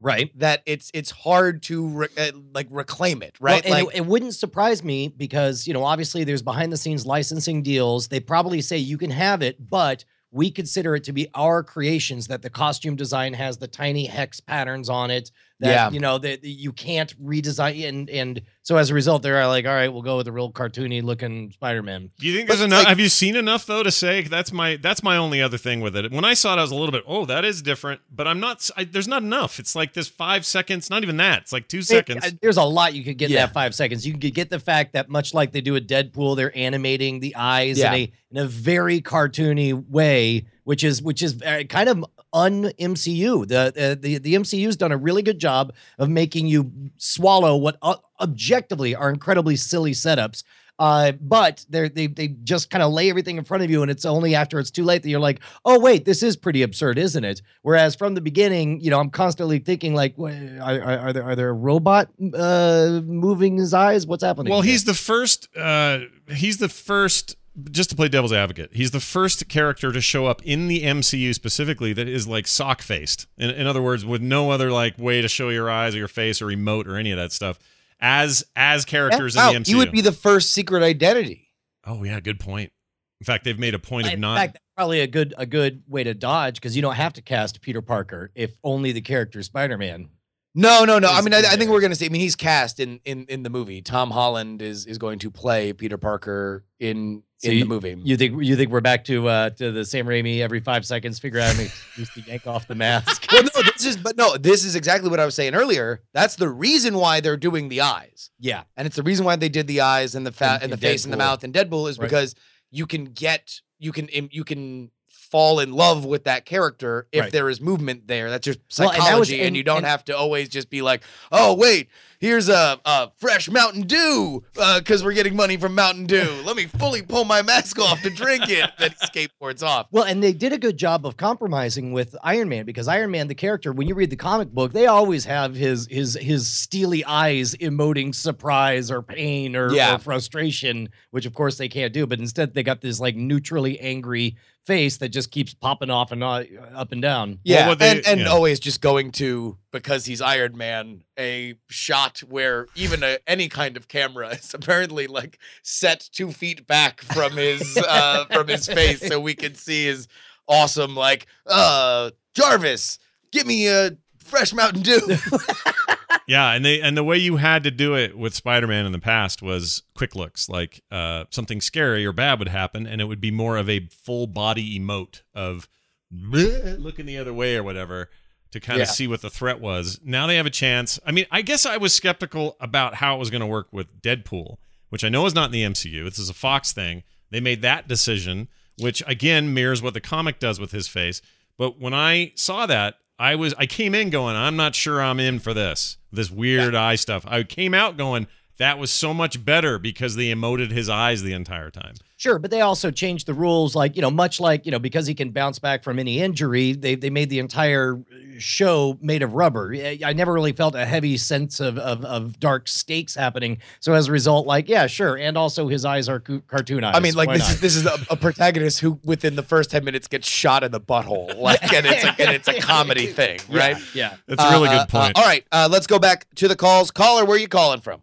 right. that it's it's hard to re- uh, like reclaim it, Well, right? and like it, it wouldn't surprise me because you know obviously there's behind the scenes licensing deals. They probably say you can have it, but we consider it to be our creations. That the costume design has the tiny hex patterns on it. That Yeah. you know that you can't redesign, and and so as a result, they're like, all right, we'll go with a real cartoony looking Spider-Man. Do you think there's it's enough? like- have you seen enough though to say that's my that's my only other thing with it? When I saw it, I was a little bit, oh, that is different, but I'm not. I, there's not enough. It's like this five seconds, not even that. It's like two seconds. It- uh, there's a lot you could get Yeah. in that five seconds. You could get the fact that much like they do with Deadpool, they're animating the eyes Yeah. in a in a very cartoony way, which is which is uh, kind of un MCU. The uh, the the MCU's done a really good job of making you swallow what uh, objectively are incredibly silly setups. Uh, but they they they just kind of lay everything in front of you, and it's only after it's too late that you're like, oh wait, this is pretty absurd, isn't it? Whereas from the beginning, you know, I'm constantly thinking like, are, are, are there are there a robot uh moving his eyes? What's happening? Well, here?" he's the first. Uh, he's the first. Just to play devil's advocate, he's the first character to show up in the MCU specifically that is like sock faced. In, in other words, with no other like way to show your eyes or your face or emote or any of that stuff. As as characters wow, in the MCU. he would be the first secret identity. oh yeah, good point. In fact, they've made a point of in not. fact, probably a good a good way to dodge because you don't have to cast Peter Parker if only the character Spider Man. No, no, no. I mean, I, I think we're gonna see. I mean, he's cast in in in the movie. Tom Holland is is going to play Peter Parker in So in the movie. You think you think we're back to uh to the Sam Raimi every five seconds figure out how to excuse *laughs* to yank off the mask? well, no, this is but no, this is exactly what I was saying earlier. That's the reason why they're doing the eyes, yeah, and it's the reason why they did the eyes and the fat In- and the face and the mouth and Deadpool is Right. because you can get you can you can fall in love with that character if Right. there is movement there. That's just Well, and psychology, that was- and, and- you don't and- have to always just be like, oh wait, here's a, a fresh Mountain Dew uh, because we're getting money from Mountain Dew. *laughs* Let me fully pull my mask off to drink it. *laughs* Then he skateboards off. Well, and they did a good job of compromising with Iron Man because Iron Man, the character, when you read the comic book, they always have his his his steely eyes emoting surprise or pain or, Yeah. or frustration, which of course they can't do. But instead, they got this like neutrally angry face that just keeps popping off and uh, up and down. Yeah, what they- and, and yeah. always just going to because he's Iron Man, a shot where even a, any kind of camera *laughs* is apparently like set two feet back from his *laughs* uh, from his face, so we can see his awesome like uh Jarvis, give me a fresh Mountain Dew. *laughs* Yeah, and they and the way you had to do it with Spider-Man in the past was quick looks, like uh, something scary or bad would happen, and it would be more of a full body emote of *laughs* looking the other way or whatever to kind of see what the threat was. Now they have a chance. I mean, I guess I was skeptical about how it was going to work with Deadpool, which I know is not in the MCU. This is a Fox thing. They made that decision, which again mirrors what the comic does with his face. But when I saw that, I was I came in going, I'm not sure I'm in for this. This weird eye stuff. I came out going, that was so much better because they emoted his eyes the entire time. Sure, but they also changed the rules, like you know, much like you know, because he can bounce back from any injury. They they made the entire show made of rubber. I I never really felt a heavy sense of of, of dark stakes happening. So as a result, like yeah, sure, and also his eyes are co- cartoon eyes. I mean, like Why this not? is this is a, a protagonist who within the first ten minutes gets shot in the butthole, *laughs* like, and it's a, and it's a comedy thing, *laughs* right? Yeah. That's a really Uh, good point. uh, all right, uh, let's go back to the calls. Caller, where are you calling from?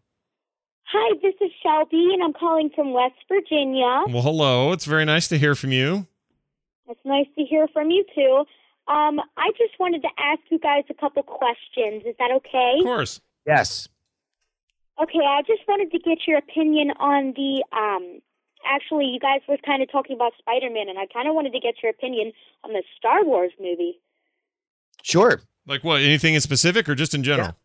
Hi, this is Shelby, and I'm calling from West Virginia. well, hello. It's very nice to hear from you. It's nice to hear from you too. Um, I just wanted to ask you guys a couple questions. Is that okay? Of course. Yes. Okay, I just wanted to get your opinion on the um actually you guys were kind of talking about Spider-Man and I kind of wanted to get your opinion on the Star Wars movie. Sure. Like what? Anything in specific or just in general?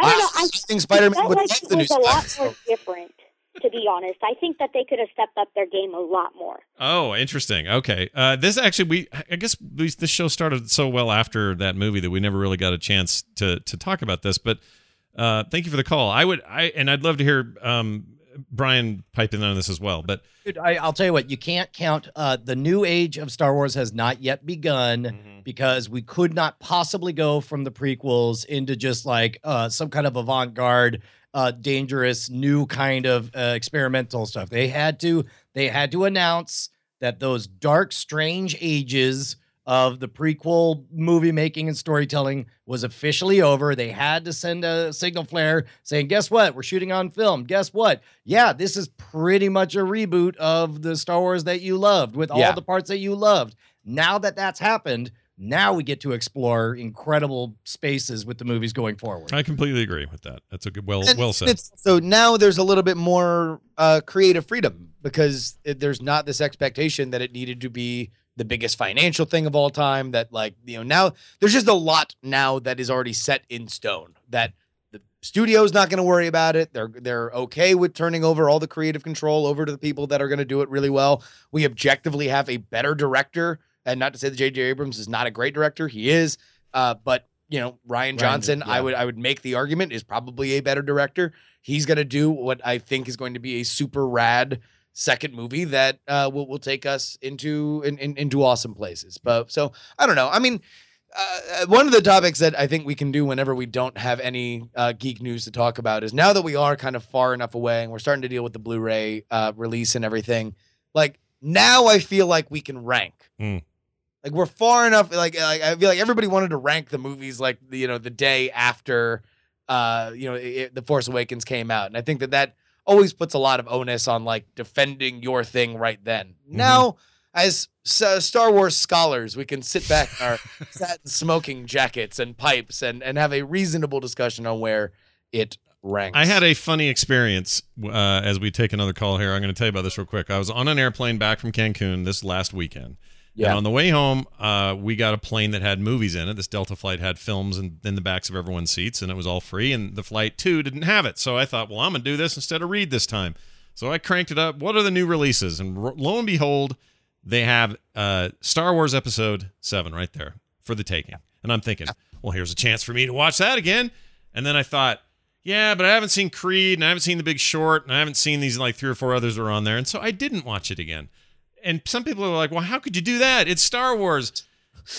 I don't know, I I, think Spider-Man felt would like love it the new was a lot Spider-Man. more different, to be honest. I think that they could have stepped up their game a lot more. Oh, interesting. Okay. Uh, this actually, we I guess we, this show started so well after that movie that we never really got a chance to to talk about this. But uh, thank you for the call. I would, I and I'd love to hear um, Brian pipe in on this as well. But Dude, I, I'll tell you what, you can't count. Uh, the new age of Star Wars has not yet begun because we could not possibly go from the prequels into just like uh, some kind of avant garde, uh, dangerous, new kind of uh, experimental stuff. They had to, they had to announce that those dark, strange ages of the prequel movie making and storytelling was officially over. They had to send a signal flare saying, Guess what? We're shooting on film. Guess what? Yeah, this is pretty much a reboot of the Star Wars that you loved with all the parts that you loved. Now that that's happened, now we get to explore incredible spaces with the movies going forward. I completely agree with that. That's a good, well, And well said. it's- so now there's a little bit more uh, creative freedom because it, there's not this expectation that it needed to be the biggest financial thing of all time. That like you know now there's just a lot now that is already set in stone that the studio's not going to worry about it. They're they're okay with turning over all the creative control over to the people that are going to do it really well. We objectively have a better director, and not to say that J.J. Abrams is not a great director, he is. Uh, but you know Rian Johnson, I yeah. would I would make the argument is probably a better director. He's going to do what I think is going to be a super rad second movie that uh, will will take us into in, in, into awesome places. But so I don't know. I mean, uh, one of the topics that I think we can do whenever we don't have any uh, geek news to talk about is now that we are kind of far enough away and we're starting to deal with the Blu-ray uh, release and everything. Like now, I feel like we can rank. Mm. Like we're far enough. Like, like I feel like everybody wanted to rank the movies like you know the day after, uh, you know, it, the Force Awakens came out, and I think that that always puts a lot of onus on like defending your thing right then. Now, as S- Star Wars scholars, we can sit back in our *laughs* satin smoking jackets and pipes and and have a reasonable discussion on where it ranks. I had a funny experience uh, as we take another call here. I'm going to tell you about this real quick. I was on an airplane back from Cancun this last weekend. Yeah. And on the way home, uh, we got a plane that had movies in it. This Delta flight had films in, in the backs of everyone's seats, and it was all free. And the flight two didn't have it. So I thought, well, I'm going to do this instead of read this time. So I cranked it up. What are the new releases? And ro- lo and behold, they have uh, Star Wars Episode 7 right there for the taking. And I'm thinking, well, here's a chance for me to watch that again. And then I thought, yeah, but I haven't seen Creed and I haven't seen The Big Short and I haven't seen these like three or four others that are on there. And so I didn't watch it again. And some people are like, well, how could you do that? It's Star Wars.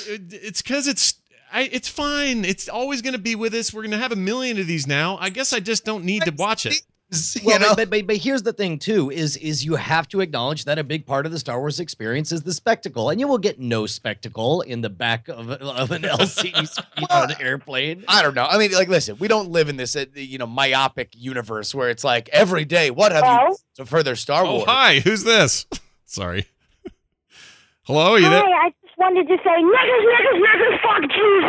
It's because it's. I, it's fine. It's always going to be with us. We're going to have a million of these now. I guess I just don't need to watch it. *laughs* you Well, know? but, but but here's the thing too is is you have to acknowledge that a big part of the Star Wars experience is the spectacle, and you will get no spectacle in the back of, of an *laughs* LCD screen on an airplane. I don't know. I mean, like, listen, we don't live in this, uh, you know, myopic universe where it's like every day, what have you to further Star Oh, Wars? hi. Who's this? Sorry. *laughs* Hello, are you there? Hi, I just wanted to say niggas, niggas, niggas, fuck Jews.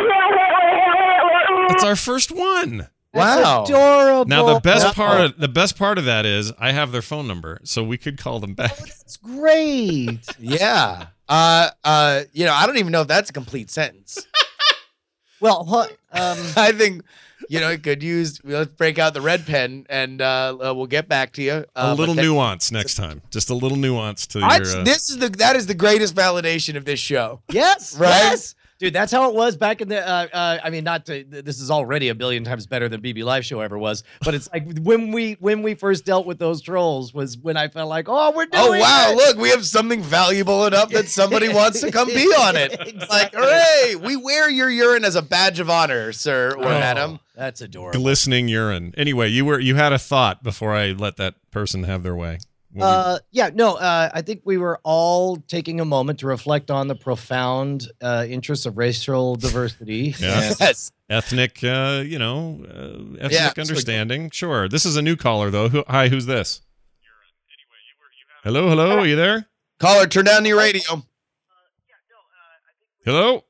It's our first one. Wow. adorable. Now the best Wow. part of the best part of that is I have their phone number, so we could call them back. That's great. *laughs* Yeah. Uh, uh, you know, I don't even know if that's a complete sentence. *laughs* well, hu- um, I think, you know, it could use. Let's break out the red pen, and uh, uh, we'll get back to you. Uh, a little that- nuance next time. Just a little nuance to your. Uh, this is the that is the greatest validation of this show. yes, Right? yes. Dude, that's how it was back in the. Uh, uh, I mean, not to. This is already a billion times better than BB Live Show ever was. But it's like when we when we first dealt with those trolls was when I felt like, oh, we're doing. Oh wow! it. Look, we have something valuable enough that somebody wants to come be on it. *laughs* Like, hooray! We wear your urine as a badge of honor, sir or Oh, madam. That's adorable. glistening urine. Anyway, you were you had a thought before I let that person have their way. What were you- Uh, yeah, no, uh, I think we were all taking a moment to reflect on the profound uh, interests of racial diversity. *laughs* Yeah. And- Yes. ethnic, uh, you know, uh, ethnic Yeah, so- understanding. Sure. This is a new caller though. Who, hi, who's this? Hello, hello. Are you there? Caller, turn down your radio. Hello.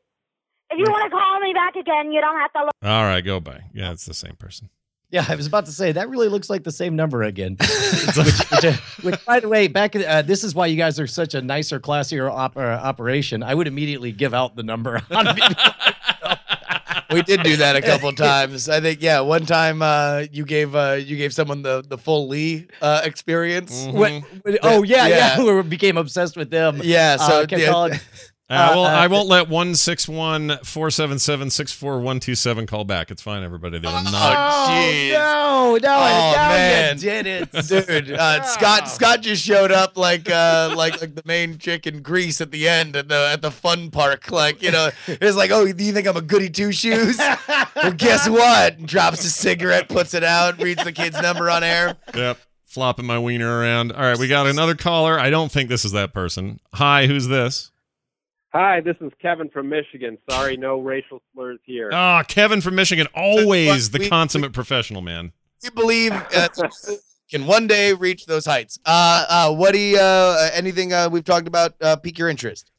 If you want to call me back again, you don't have to look. All right, go by. Yeah, it's the same person. Yeah, I was about to say that really looks like the same number again. *laughs* which, which, which, by the way, back in, uh, this is why you guys are such a nicer, classier op- uh, operation. I would immediately give out the number. *laughs* We did do that a couple *laughs* times. I think, yeah, one time uh, you gave uh, you gave someone the the full Lee uh, experience. Mhm. When- when- oh yeah, yeah, Yeah. we became obsessed with them. Yeah, so uh, yeah. Calling- Uh, I won't. Uh, I won't let one six one four seven seven six four one two seven call back. It's fine, everybody. They will not. Oh, jeez. no, no, Oh, no, man. you did it, *laughs* Dude, uh, Scott Scott just showed up like uh like like the main chick in Grease at the end at the at the fun park. Like, you know, it's like, oh, do you think I'm a goody two shoes? *laughs* well, guess what? Drops a cigarette, puts it out, reads the kid's number on air. Yep. Flopping my wiener around. All right, we got another caller. I don't think this is that person. Hi, who's this? Hi, this is Kevin from Michigan. Sorry, no racial slurs here. Ah, Kevin from Michigan. Always the We- consummate professional, man. We believe uh, *laughs* can one day reach those heights. Uh, uh, what do you, uh, anything uh, we've talked about uh, pique your interest?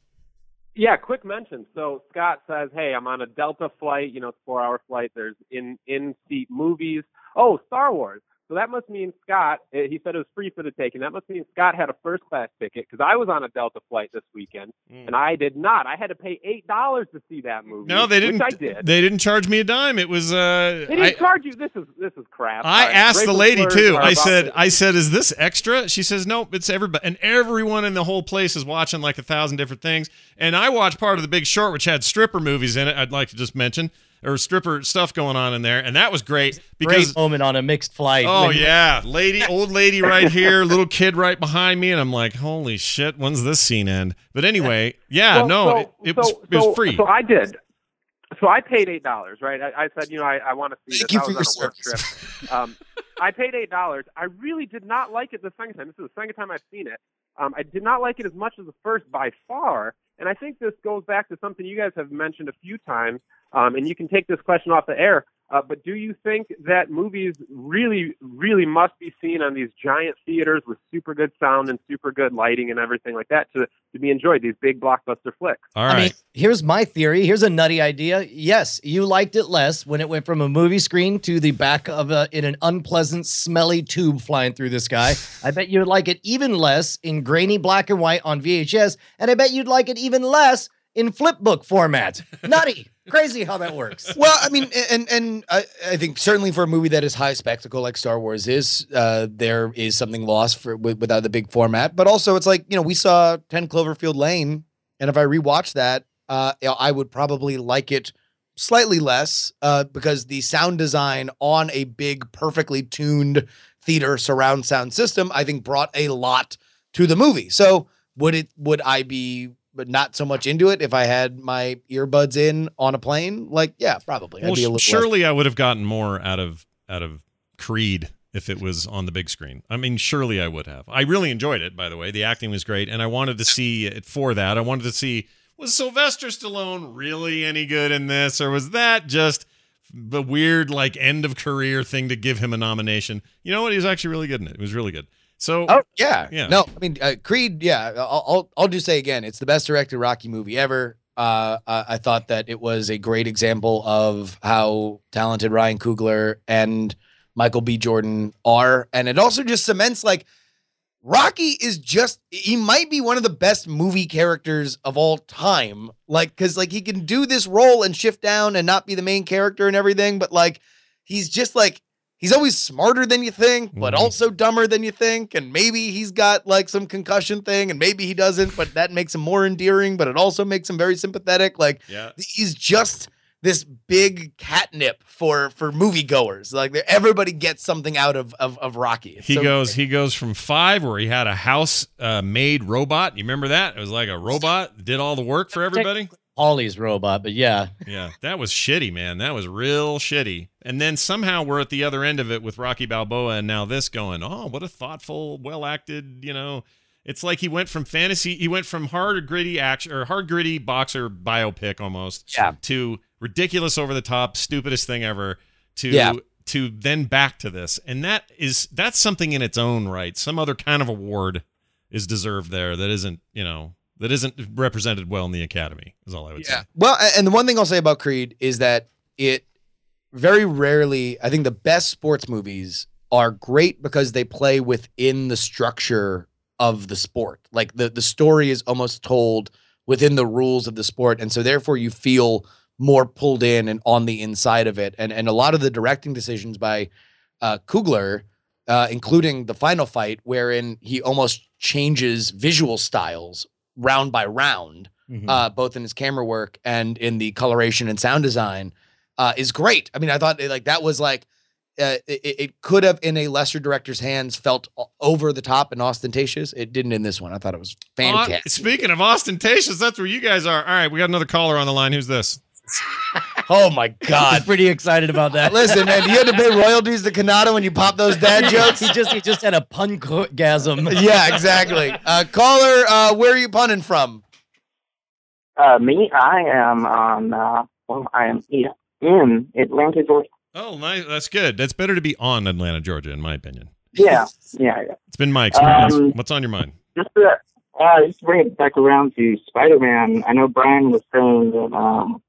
Yeah, quick mention. So Scott says, "Hey, I'm on a Delta flight. You know, it's a four-hour flight. There's in in-seat movies. Oh, Star Wars. So that must mean Scott. eh, He said it was free for the taking. That must mean Scott had a first-class ticket because I was on a Delta flight this weekend Mm. and I did not. I had to pay eight dollars to see that movie. No, they didn't. I did. They didn't charge me a dime. It was. Uh, They didn't I, charge you. This is this is crap. I right, asked the lady too. I said, I said, is this extra? She says, nope, it's everybody, and everyone in the whole place is watching like a thousand different things. And I watched part of The Big Short, which had stripper movies in it. I'd like to just mention, or stripper stuff going on in there, and that was great because. Great moment on a mixed flight. Oh yeah, lady, old lady right here, little kid right behind me, and I'm like, holy shit, when's this scene end? But anyway, yeah, Well, no, so- it, it was so- it was free. So I did. So I paid eight dollars, right? I, I said, you know, I, I want to see Thank this. you I for was your on a work trip. Um, I paid eight dollars. I really did not like it the second time. This is the second time I've seen it. Um, I did not like it as much as the first by far. And I think this goes back to something you guys have mentioned a few times. Um, and you can take this question off the air. Uh, but do you think that movies really, really must be seen on these giant theaters with super good sound and super good lighting and everything like that to, to be enjoyed? These big blockbuster flicks. All I mean, here's my theory. Here's a nutty idea. Yes, you liked it less when it went from a movie screen to the back of a in an unpleasant, smelly tube flying through the sky. I bet you'd like it even less in grainy black and white on VHS, and I bet you'd like it even less in flipbook format. Nutty, crazy how that works. *laughs* Well, I mean, and and I, I think certainly for a movie that is high spectacle like Star Wars is, uh, there is something lost for wi- without the big format. But also, it's like you know we saw Ten Cloverfield Lane, and if I rewatch that, uh, I would probably like it slightly less uh, because the sound design on a big, perfectly tuned theater surround sound system, I think, brought a lot to the movie. So would it? Would I be? But not so much into it if I had my earbuds in on a plane. Like, yeah, probably. I'd well, be a little sh- less- surely I would have gotten more out of out of Creed if it was on the big screen. I mean, surely I would have. I really enjoyed it, by the way. The acting was great, and I wanted to see it for that. I wanted to see was Sylvester Stallone really any good in this, or was that just the weird like end of career thing to give him a nomination? You know what? He was actually really good in it. It was really good. So Oh yeah, Yeah. No, I mean uh, Creed. Yeah, I'll, I'll I'll just say again, it's the best directed Rocky movie ever. Uh, I, I thought that it was a great example of how talented Ryan Coogler and Michael B. Jordan are, and it also just cements like Rocky is just he might be one of the best movie characters of all time. Like, because like he can do this role and shift down and not be the main character and everything, but like he's just like he's always smarter than you think, but Mhm. also dumber than you think. And maybe he's got like some concussion thing, and maybe he doesn't, but that makes him more endearing, but it also makes him very sympathetic. Like yeah. he's just this big catnip for for moviegoers. Like everybody gets something out of of, of Rocky. It's He so goes. great. He goes from five, where he had a house uh, made robot. You remember that? It was like a robot did all the work for everybody. Ollie's robot, but yeah. Yeah, that was shitty, man. That was real shitty. And then somehow we're at the other end of it with Rocky Balboa, and now this going. Oh, what a thoughtful, well acted. You know, it's like he went from fantasy. He went from hard gritty action or hard gritty boxer biopic almost. Yeah. To ridiculous, over the top, stupidest thing ever. To Yeah. to then back to this, and that is that's something in its own right. Some other kind of award is deserved there that isn't you know that isn't represented well in the academy. Is all I would say. Well, and the one thing I'll say about Creed is that it very rarely, I think the best sports movies are great because they play within the structure of the sport. Like the the story is almost told within the rules of the sport and so therefore you feel more pulled in and on the inside of it. And and a lot of the directing decisions by uh Coogler uh, including the final fight, wherein he almost changes visual styles round by round, Mhm. uh, both in his camera work and in the coloration and sound design, uh, is great. I mean, I thought like that was like uh, it, it could have in a lesser director's hands felt over the top and ostentatious. It didn't in this one. I thought it was Aw, fantastic. speaking of ostentatious, that's where you guys are. All right, we got another caller on the line. Who's this? *laughs* oh my I'm god! pretty excited about that. Listen, man, you had to pay royalties to Kanata when you pop those dad jokes. he just he just had a pun gasm. yeah, exactly. Uh, caller, uh, where are you punning from? Uh, me, I am on. Uh, well, I am in Atlanta, Georgia. Oh, nice. That's good. That's better to be on Atlanta, Georgia, in my opinion. Yeah, yeah, yeah. It's been my experience. Um, What's on your mind? Just to, uh, just to bring it back around to Spider-Man. I know Brian was saying that um,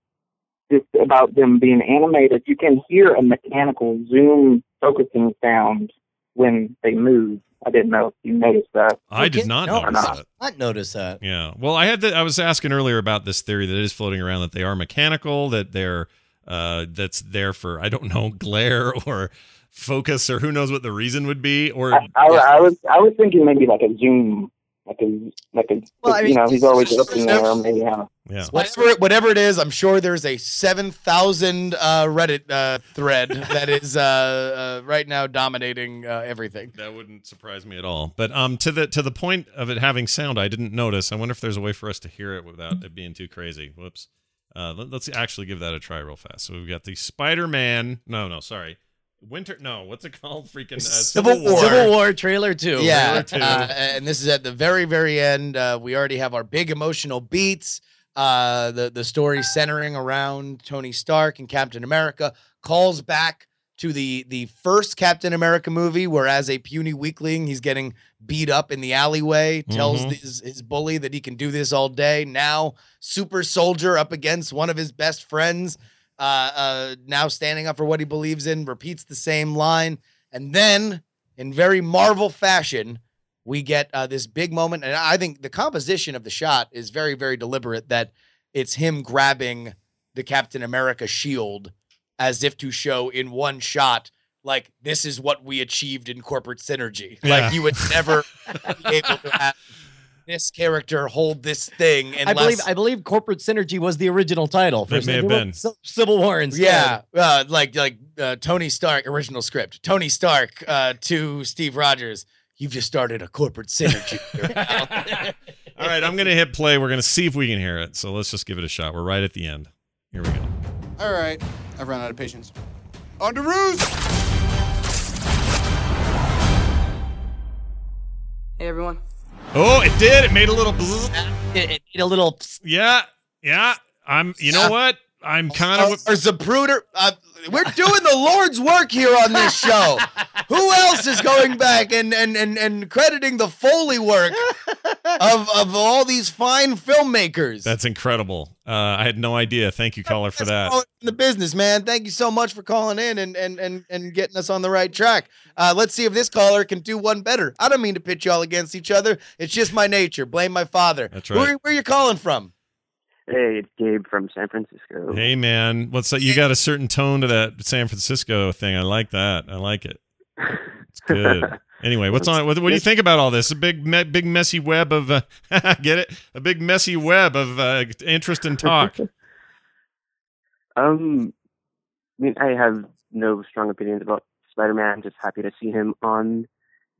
just about them being animated. You can hear a mechanical zoom focusing sound when they move. I didn't know if you noticed that. I did not no, notice not. that. Not notice that. Yeah. Well, I had the, I was asking earlier about this theory that is floating around that they are mechanical, that they're uh that's there for I don't know *laughs* glare or focus or who knows what the reason would be or I, I, I was I was thinking maybe like a zoom, like a like a Well, I you know he's always up in there's there. Maybe yeah. Whatever, whatever it is, I'm sure there's a seven thousand uh, Reddit uh, thread *laughs* that is uh, uh, right now dominating uh, everything. That wouldn't surprise me at all. But um, to the to the point of it having sound, I didn't notice. I wonder if there's a way for us to hear it without it being too crazy. Whoops. Uh, let, us actually give that a try real fast. So we've got the Spider-Man. No, no, sorry. Winter. No, what's it called? *laughs* Freaking uh, Civil War. Civil War trailer two. Yeah, Trailer two. uh, and this is at the very, very end. Uh, we already have our big emotional beats. Uh, the the story centering around Tony Stark and Captain America calls back to the the first Captain America movie, where as a puny weakling, he's getting beat up in the alleyway. Tells Mhm. his, his bully that he can do this all day. Now, super soldier up against one of his best friends. Uh, uh, now standing up for what he believes in, repeats the same line, and then in very Marvel fashion, we get uh, this big moment. And I think the composition of the shot is very, very deliberate that it's him grabbing the Captain America shield as if to show in one shot, like, this is what we achieved in corporate synergy. Yeah. Like, you would never be able to *laughs* have this character hold this thing I believe I believe corporate synergy was the original title. For It may have Civil- been. Civil War instead. yeah, uh, like like uh, Tony Stark original script. Tony Stark uh, to Steve Rogers. You've just started a corporate synergy. *laughs* *laughs* All right, I'm gonna hit play. We're gonna see if we can hear it. So let's just give it a shot. We're right at the end. Here we go. All right, I've run out of patience. On to roost! Hey everyone. Oh, it did. It made a little. bzzz. It, it, it a little. Yeah, yeah. I'm. You know what? I'm kind of or Zapruder. Uh, we're doing the Lord's work here on this show. *laughs* Who else is going back and and and, and crediting the Foley work of of all these fine filmmakers? That's incredible. Uh, I had no idea. Thank you, caller, for that. In the business, man. Thank you so much for calling in and and and and getting us on the right track. Uh, let's see if this caller can do one better. I don't mean to pitch y'all against each other. It's just my nature. Blame my father. That's Where, right. where you calling from? Hey, it's Gabe from San Francisco. Hey, man, what's that? You got a certain tone to that San Francisco thing. I like that. I like it. It's good. *laughs* Anyway, what's on? What, what do you think about all this? A big, me, big messy web of uh, *laughs* get it? A big messy web of uh, interest and talk. *laughs* Um, I mean, I have no strong opinions about Spider-Man. I'm just happy to see him on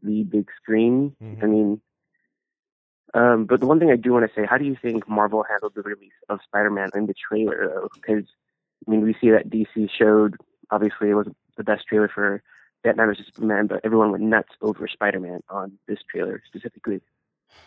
the big screen. Mhm. I mean, um, but the one thing I do want to say, how do you think Marvel handled the release of Spider-Man in the trailer, though? Because I mean, we see that DC showed obviously it was the best trailer for Batman vs Superman, but everyone went nuts over Spider-Man on this trailer specifically.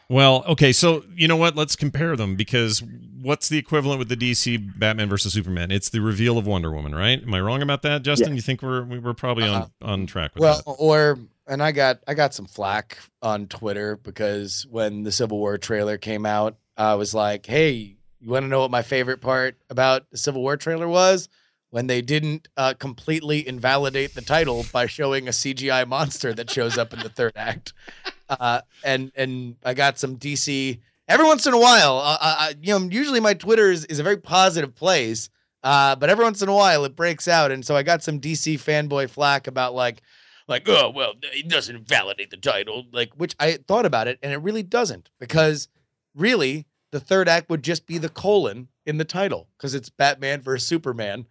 Well, okay, so you know what? Let's compare them because what's the equivalent with the DC Batman versus Superman? It's the reveal of Wonder Woman, right? Am I wrong about that, Justin? You think we're we- we're probably on on track with Well, that? Well, or and I got I got some flack on Twitter because when the Civil War trailer came out, I was like, "Hey, you want to know what my favorite part about the Civil War trailer was? When they didn't uh, completely invalidate the title by showing a CGI monster that shows up in the third act." *laughs* Uh, and and I got some DC every once in a while. Uh, I, you know, usually my Twitter is, is a very positive place. Uh, but every once in a while it breaks out, and so I got some DC fanboy flack about like, like, oh well, it doesn't validate the title, like, which I thought about it, and it really doesn't, because really the third act would just be the colon in the title, because it's Batman versus Superman,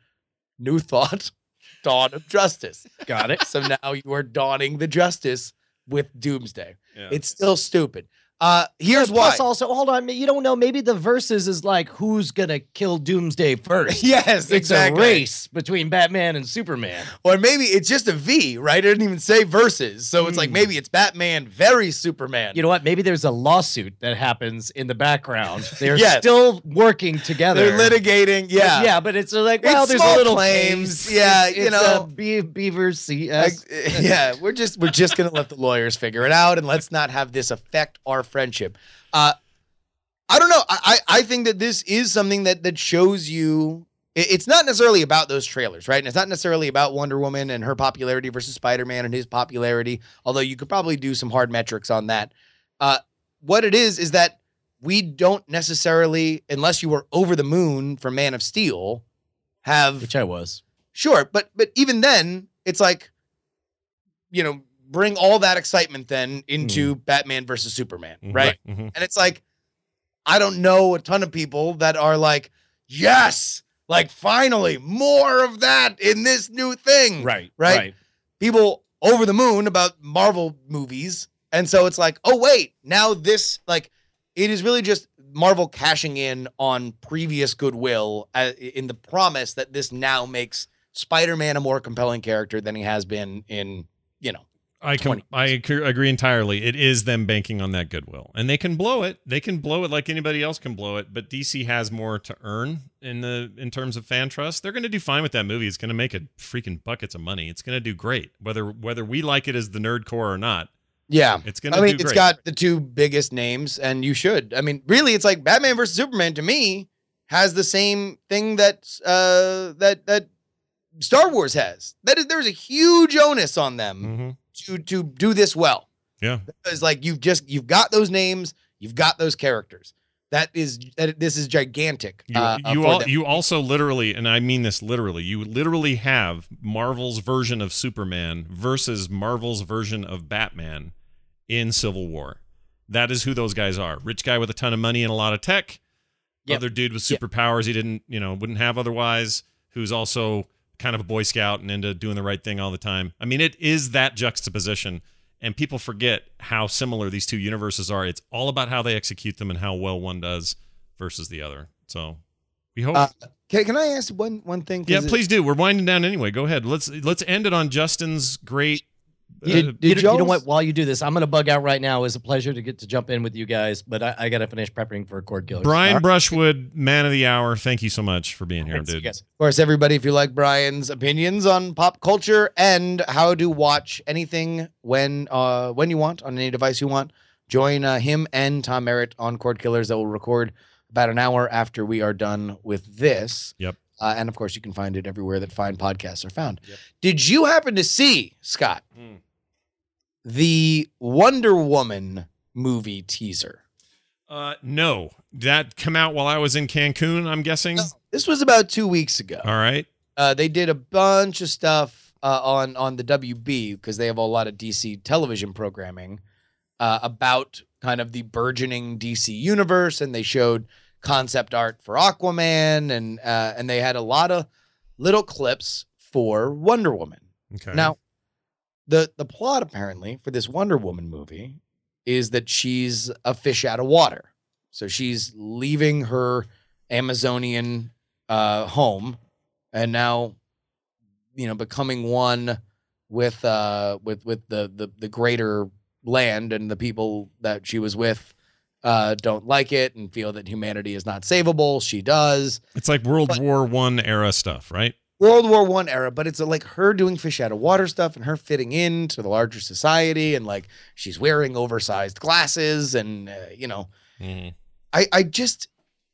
New Thought, *laughs* Dawn of Justice. Got it. So now you are dawning the justice with Doomsday. Yeah. It's still stupid. Uh, here's Yeah, why. Plus, also, hold on. You don't know. Maybe the verses is like who's gonna kill Doomsday first. *laughs* Yes, it's exactly. a race between Batman and Superman. Or maybe it's just a V, right? It didn't even say verses. So it's like Hmm. maybe it's Batman very Superman. You know what? Maybe there's a lawsuit that happens in the background. *laughs* They're Yes. still working together. They're litigating. Yeah. yeah, but it's like well, It's there's small a little claims, case. yeah, It's- you it's know. a Be- Beaver C. Like, *laughs* yeah, we're just we're just gonna let the lawyers figure it out, and let's not have this affect our friendship. Uh, I don't know. I I think that this is something that that shows you. It's not necessarily about those trailers, right? And it's not necessarily about Wonder Woman and her popularity versus Spider Man and his popularity. Although you could probably do some hard metrics on that. Uh, what it is is that we don't necessarily, unless you were over the moon for Man of Steel, have which I was. Sure, but but even then, it's like, you know, bring all that excitement then into Batman versus Superman, Mhm. right? Mhm. And it's like, I don't know a ton of people that are like, yes, like finally more of that in this new thing, Right, Right? right. People over the moon about Marvel movies, and so it's like, oh wait, now this like, it is really just Marvel cashing in on previous goodwill uh, in the promise that this now makes Spider-Man a more compelling character than he has been in, you know, I com- I agree entirely. It is them banking on that goodwill, and they can blow it. They can blow it like anybody else can blow it. But DC has more to earn in the in terms of fan trust. They're going to do fine with that movie. It's going to make a freaking buckets of money. It's going to do great, whether whether we like it as the nerd core or not. Yeah, It's gonna I mean, it's great. got the two biggest names, and you should. I mean, really, it's like Batman versus Superman to me has the same thing that uh that that Star Wars has. That is, there's a huge onus on them Mm-hmm. To to do this well Yeah. because like you've just you've got those names, you've got those characters. That is that this is gigantic. You, uh, you, all, you also literally, and I mean this literally, you literally have Marvel's version of Superman versus Marvel's version of Batman in Civil War. That is who those guys are. Rich guy with a ton of money and a lot of tech. Yep. Other dude with Yep. superpowers he didn't, you know, wouldn't have otherwise, who's also kind of a boy scout and into doing the right thing all the time. I mean, it is that juxtaposition and people forget how similar these two universes are. It's all about how they execute them and how well one does versus the other. So we hope. Uh, can, can I ask one one thing? yeah, it- please do. We're winding down anyway. Go ahead. Let's let's end it on Justin's great Did- you- did you know y'all- what? While you do this, I'm going to bug out right now. It's a pleasure to get to jump in with you guys, but I, I got to finish prepping for Cord Killers. Brian All right. Brushwood, man of the hour. Thank you so much for being here, dude. Of course, everybody, if you like Brian's opinions on pop culture and how to watch anything when uh, when you want on any device you want, join uh, him and Tom Merritt on Cord Killers that will record about an hour after we are done with this. Yep. Uh, and of course, you can find it everywhere that fine podcasts are found. Did you happen to see Scott the Wonder Woman movie teaser? Uh, no, that come out while I was in Cancun. I'm guessing. This was about two weeks ago. All right. Uh, they did a bunch of stuff uh, on on the WB because they have a lot of DC television programming uh, about kind of the burgeoning DC universe, and they showed concept art for Aquaman, and uh, and they had a lot of little clips for Wonder Woman. Okay. Now, the the plot apparently for this Wonder Woman movie is that she's a fish out of water. So she's leaving her Amazonian uh, home and now you know becoming one with uh with with the the, the greater land and the people that she was with uh don't like it and feel that humanity is not savable she does It's like World War One era stuff, right? World War One era, but it's uh, like her doing fish out of water stuff and her fitting into the larger society, and like she's wearing oversized glasses, and uh, you know, Mhm. I I just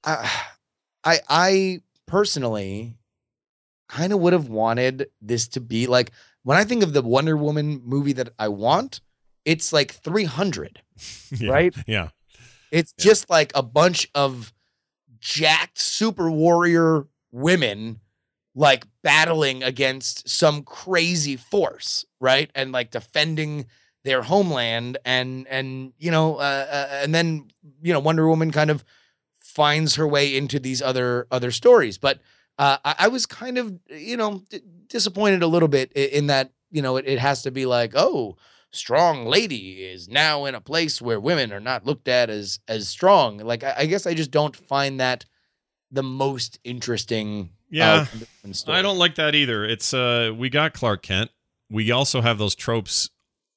I I, I personally kind of would have wanted this to be like when I think of the Wonder Woman movie that I want, it's like three hundred, *laughs* Yeah. right? Yeah. It's just like a bunch of jacked super warrior women like battling against some crazy force, right? And like defending their homeland and and you know uh, uh, and then you know Wonder Woman kind of finds her way into these other other stories. But uh, I, I was kind of you know d- disappointed a little bit i- in that you know it, it has to be like oh strong lady is now in a place where women are not looked at as as strong. Like I, I guess I just don't find that the most interesting. Uh, Yeah. Wonder Woman story. I don't like that either. It's uh we got Clark Kent. We also have those tropes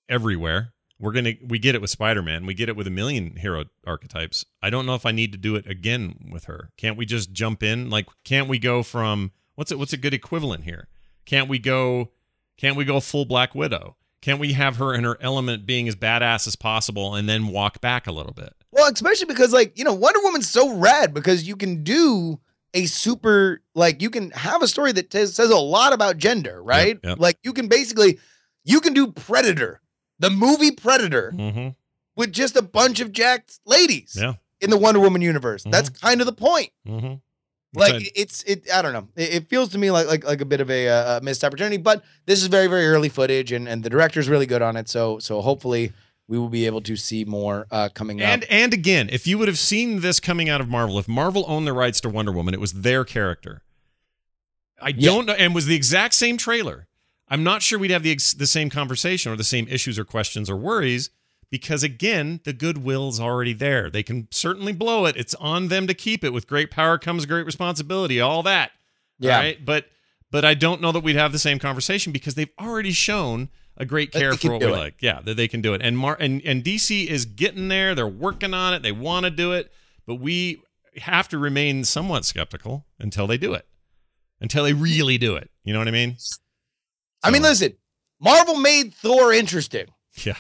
everywhere. We're gonna we get it with Spider Man. We get it with a million hero archetypes. I don't know if I need to do it again with her. Can't we just jump in? Like, can't we go from what's it? What's a good equivalent here? Can't we go? Can't we go full Black Widow? Can't we have her in her element, being as badass as possible, and then walk back a little bit? Well, especially because like, you know, Wonder Woman's so rad because you can do a super like you can have a story that says says a lot about gender, right? yep. Like you can basically you can do Predator, the movie Predator Mm-hmm. with just a bunch of jacked ladies Yeah. in the Wonder Woman universe. That's kind of the point. Mm-hmm. Like it's it. I don't know. It, it feels to me like like like a bit of a, uh, missed opportunity. But this is very very early footage, and and the director's really good on it. So so hopefully we will be able to see more uh, coming And up. and again, if you would have seen this coming out of Marvel, if Marvel owned the rights to Wonder Woman, it was their character. I don't know, and was the exact same trailer. I'm not sure we'd have the ex- the same conversation or the same issues or questions or worries because again, the goodwill's already there. They can certainly blow it. It's on them to keep it. With great power comes great responsibility. All that. Yeah. Right? But but I don't know that we'd have the same conversation because they've already shown a great care for what we like. Yeah, that they can do it. And Mar and, and DC is getting there. They're working on it. They want to do it, but we have to remain somewhat skeptical until they do it. Until they really do it. You know what I mean? I mean, listen, Marvel made Thor interesting. Yeah,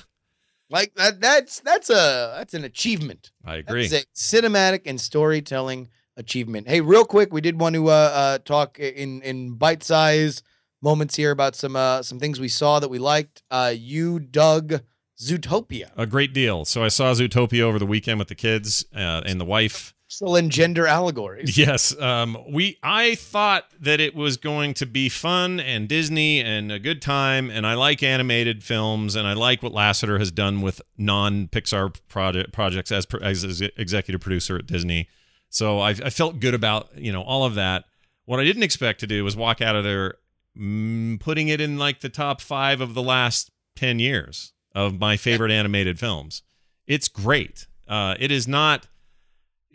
Like that. That's that's a that's an achievement. I agree. Cinematic and storytelling achievement. Hey, real quick, we did want to uh, uh, talk in in bite size moments here about some uh, some things we saw that we liked. Uh, you dug Zootopia. A great deal. So I saw Zootopia over the weekend with the kids uh, and the wife. Still in gender allegories. Yes, um, we. I thought that it was going to be fun and Disney and a good time, and I like animated films, and I like what Lasseter has done with non-Pixar project projects as as, as executive producer at Disney. So I, I felt good about you know all of that. What I didn't expect to do was walk out of there mm, putting it in like the top five of the last ten years of my favorite animated films. It's great. Uh, it is not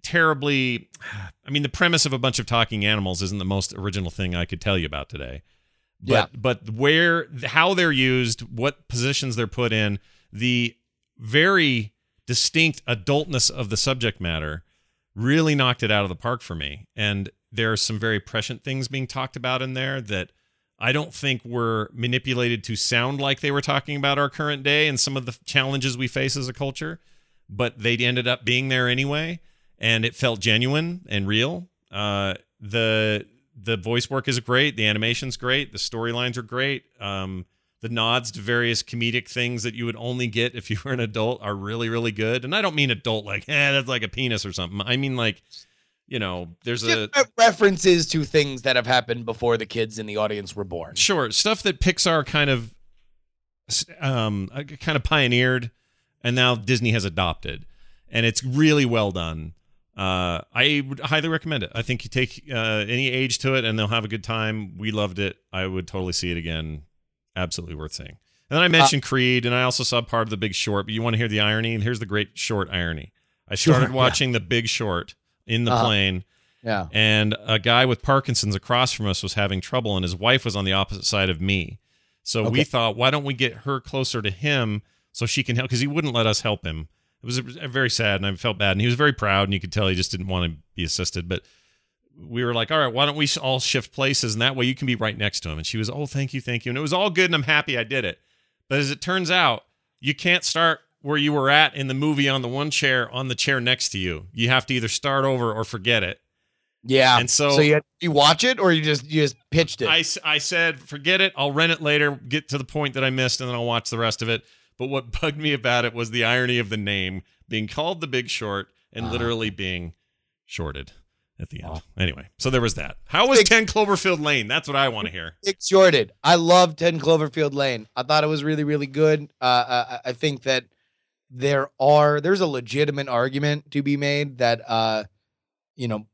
terribly I mean the premise of a bunch of talking animals isn't the most original thing I could tell you about today. But, Yeah. But where, how they're used, what positions they're put in, the very distinct adultness of the subject matter really knocked it out of the park for me. And there are some very prescient things being talked about in there that I don't think we were manipulated to sound like they were talking about our current day and some of the challenges we face as a culture, but they ended up being there anyway, and it felt genuine and real. Uh, the the voice work is great, the animation's great, the storylines are great. Um, the nods to various comedic things that you would only get if you were an adult are really, really good. And I don't mean adult like, *laughs* eh, that's like a penis or something. I mean like, you know, there's a references to things that have happened before the kids in the audience were born. Sure, stuff that Pixar kind of um uh, kind of pioneered and now Disney has adopted and it's really well done. Uh I would highly recommend it. I think you take uh any age to it and they'll have a good time. We loved it. I would totally see it again. Absolutely worth seeing. And then I mentioned Creed and I also saw part of The Big Short, but you want to hear the irony? And here's the great short irony. I Sure, started yeah. watching The Big Short in the Uh-huh. plane Yeah. and a guy with Parkinson's across from us was having trouble, and his wife was on the opposite side of me. So we thought, why don't we get her closer to him so she can help? Because he wouldn't let us help him. It was very sad, and I felt bad. And he was very proud, and you could tell he just didn't want to be assisted. But we were like, all right, why don't we all shift places, and that way you can be right next to him. And she was, oh, thank you, thank you, and it was all good, and I'm happy I did it. But as it turns out, you can't start where you were at in the movie on the one chair on the chair next to you. You have to either start over or forget it. Yeah. And so- so you you watch it or you just you just pitched it. I, I said, forget it. I'll rent it later, get to the point that I missed, and then I'll watch the rest of it. But what *laughs* bugged me about it was the irony of the name being called The Big Short and literally being shorted at the end. Anyway, so there was that. How was 10 Cloverfield Lane? That's what I want to hear. Big shorted. I love 10 Cloverfield Lane. I thought it was really, really good. Uh, I, I think that there are, there's a legitimate argument to be made that, uh, you know,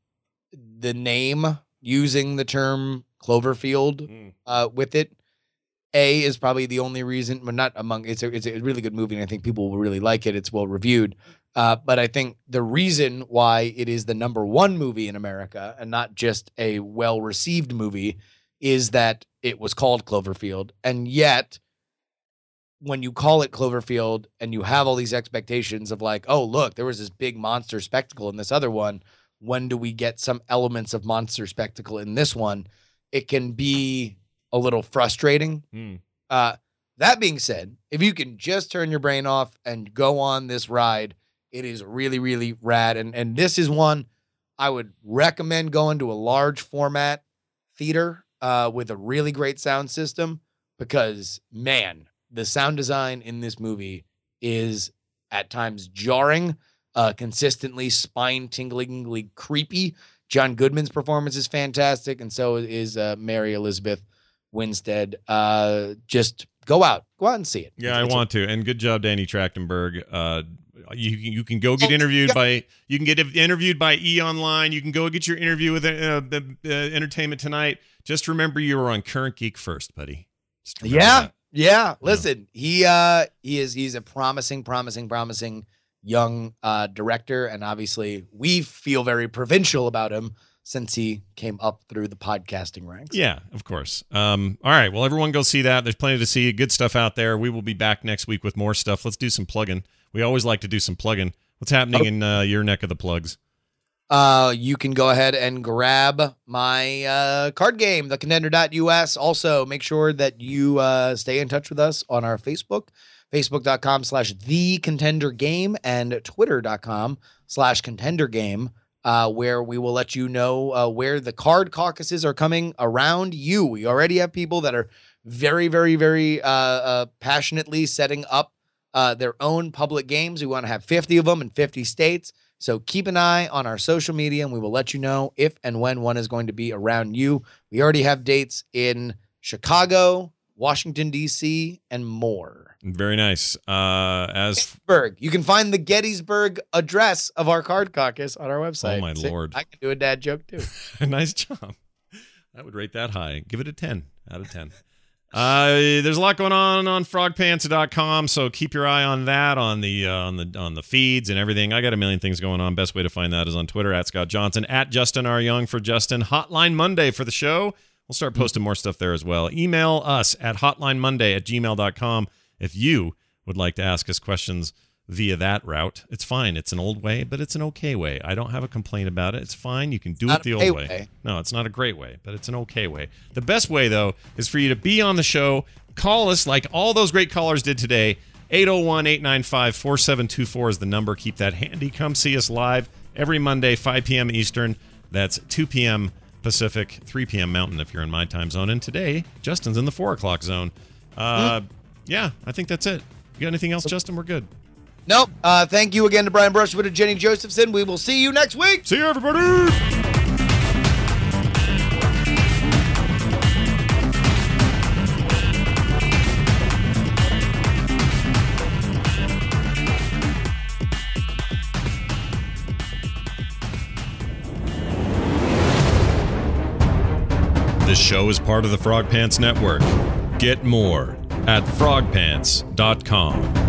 the name using the term Cloverfield uh, with it, A is probably the only reason, but not among, it's a, it's a really good movie and I think people will really like it. It's well reviewed. Uh, but I think the reason why it is the number one movie in America and not just a well received movie is that it was called Cloverfield. And yet, when you call it Cloverfield and you have all these expectations of like, oh, look, there was this big monster spectacle in this other one. When do we get some elements of monster spectacle in this one? It can be a little frustrating. Hmm. Uh, that being said, if you can just turn your brain off and go on this ride, it is really, really rad. And and this is one I would recommend going to a large format theater uh, with a really great sound system because man, the sound design in this movie is at times jarring, uh, consistently spine-tinglingly creepy. John Goodman's performance is fantastic, and so is uh, Mary Elizabeth Winstead. Uh, just go out, go out and see it. Yeah, I It's a- want to. And good job, Danny Trachtenberg. Uh, you you can go get interviewed by you can get interviewed by E Online. You can go get your interview with uh, the uh, Entertainment Tonight. Just remember you were on Current Geek first, buddy. Yeah, that. Yeah. Listen, he uh he is he's a promising, promising, promising young uh director, and obviously we feel very provincial about him since he came up through the podcasting ranks. Yeah, of course. Um, all right. Well, everyone go see that. There's plenty to see. Good stuff out there. We will be back next week with more stuff. Let's do some plugging. We always like to do some plugging. What's happening in uh, your neck of the plugs? Uh, you can go ahead and grab my uh, card game, the contender.us. Also, make sure that you uh, stay in touch with us on our Facebook, facebook.com slash the contender game, and twitter.com slash contender game, uh, where we will let you know uh, where the card caucuses are coming around you. We already have people that are very, very, very uh, uh, passionately setting up uh, their own public games. We want to have 50 of them in 50 states. So keep an eye on our social media and we will let you know if and when one is going to be around you. We already have dates in Chicago, Washington, D.C., and more. Very nice. Uh, as Gettysburg. You can find the Gettysburg address of our card caucus on our website. Oh, my See, Lord. I can do a dad joke too. *laughs* nice job. I would rate that high. Give it a 10 out of 10. Uh, there's a lot going on on frogpants.com, so keep your eye on that on the uh, on the on the feeds and everything. I got a million things going on. Best way to find that is on Twitter at Scott Johnson at Justin R Young for Justin. Hotline Monday for the show We'll start posting more stuff there as well. Email us at hotlinemonday at gmail.com if you would like to ask us questions via that route. It's fine. It's an old way, but it's an okay way. I don't have a complaint about it. It's fine. You can do Not it the old way. way. No, it's not a great way, but it's an okay way. The best way, though, is for you to be on the show, call us like all those great callers did today. 801 895 4724 is the number. Keep that handy. Come see us live every Monday, 5 p.m. Eastern. That's 2 p.m. Pacific, 3 p.m. Mountain if you're in my time zone. And today, Justin's in the 4 o'clock zone. Uh, Yeah, I think that's it. You got anything else, Justin? We're good. Nope. Uh, thank you again to Brian Brushwood and Jenny Josephson. We will see you next week. See you, everybody. This show is part of the Frog Pants Network. Get more at frogpants.com.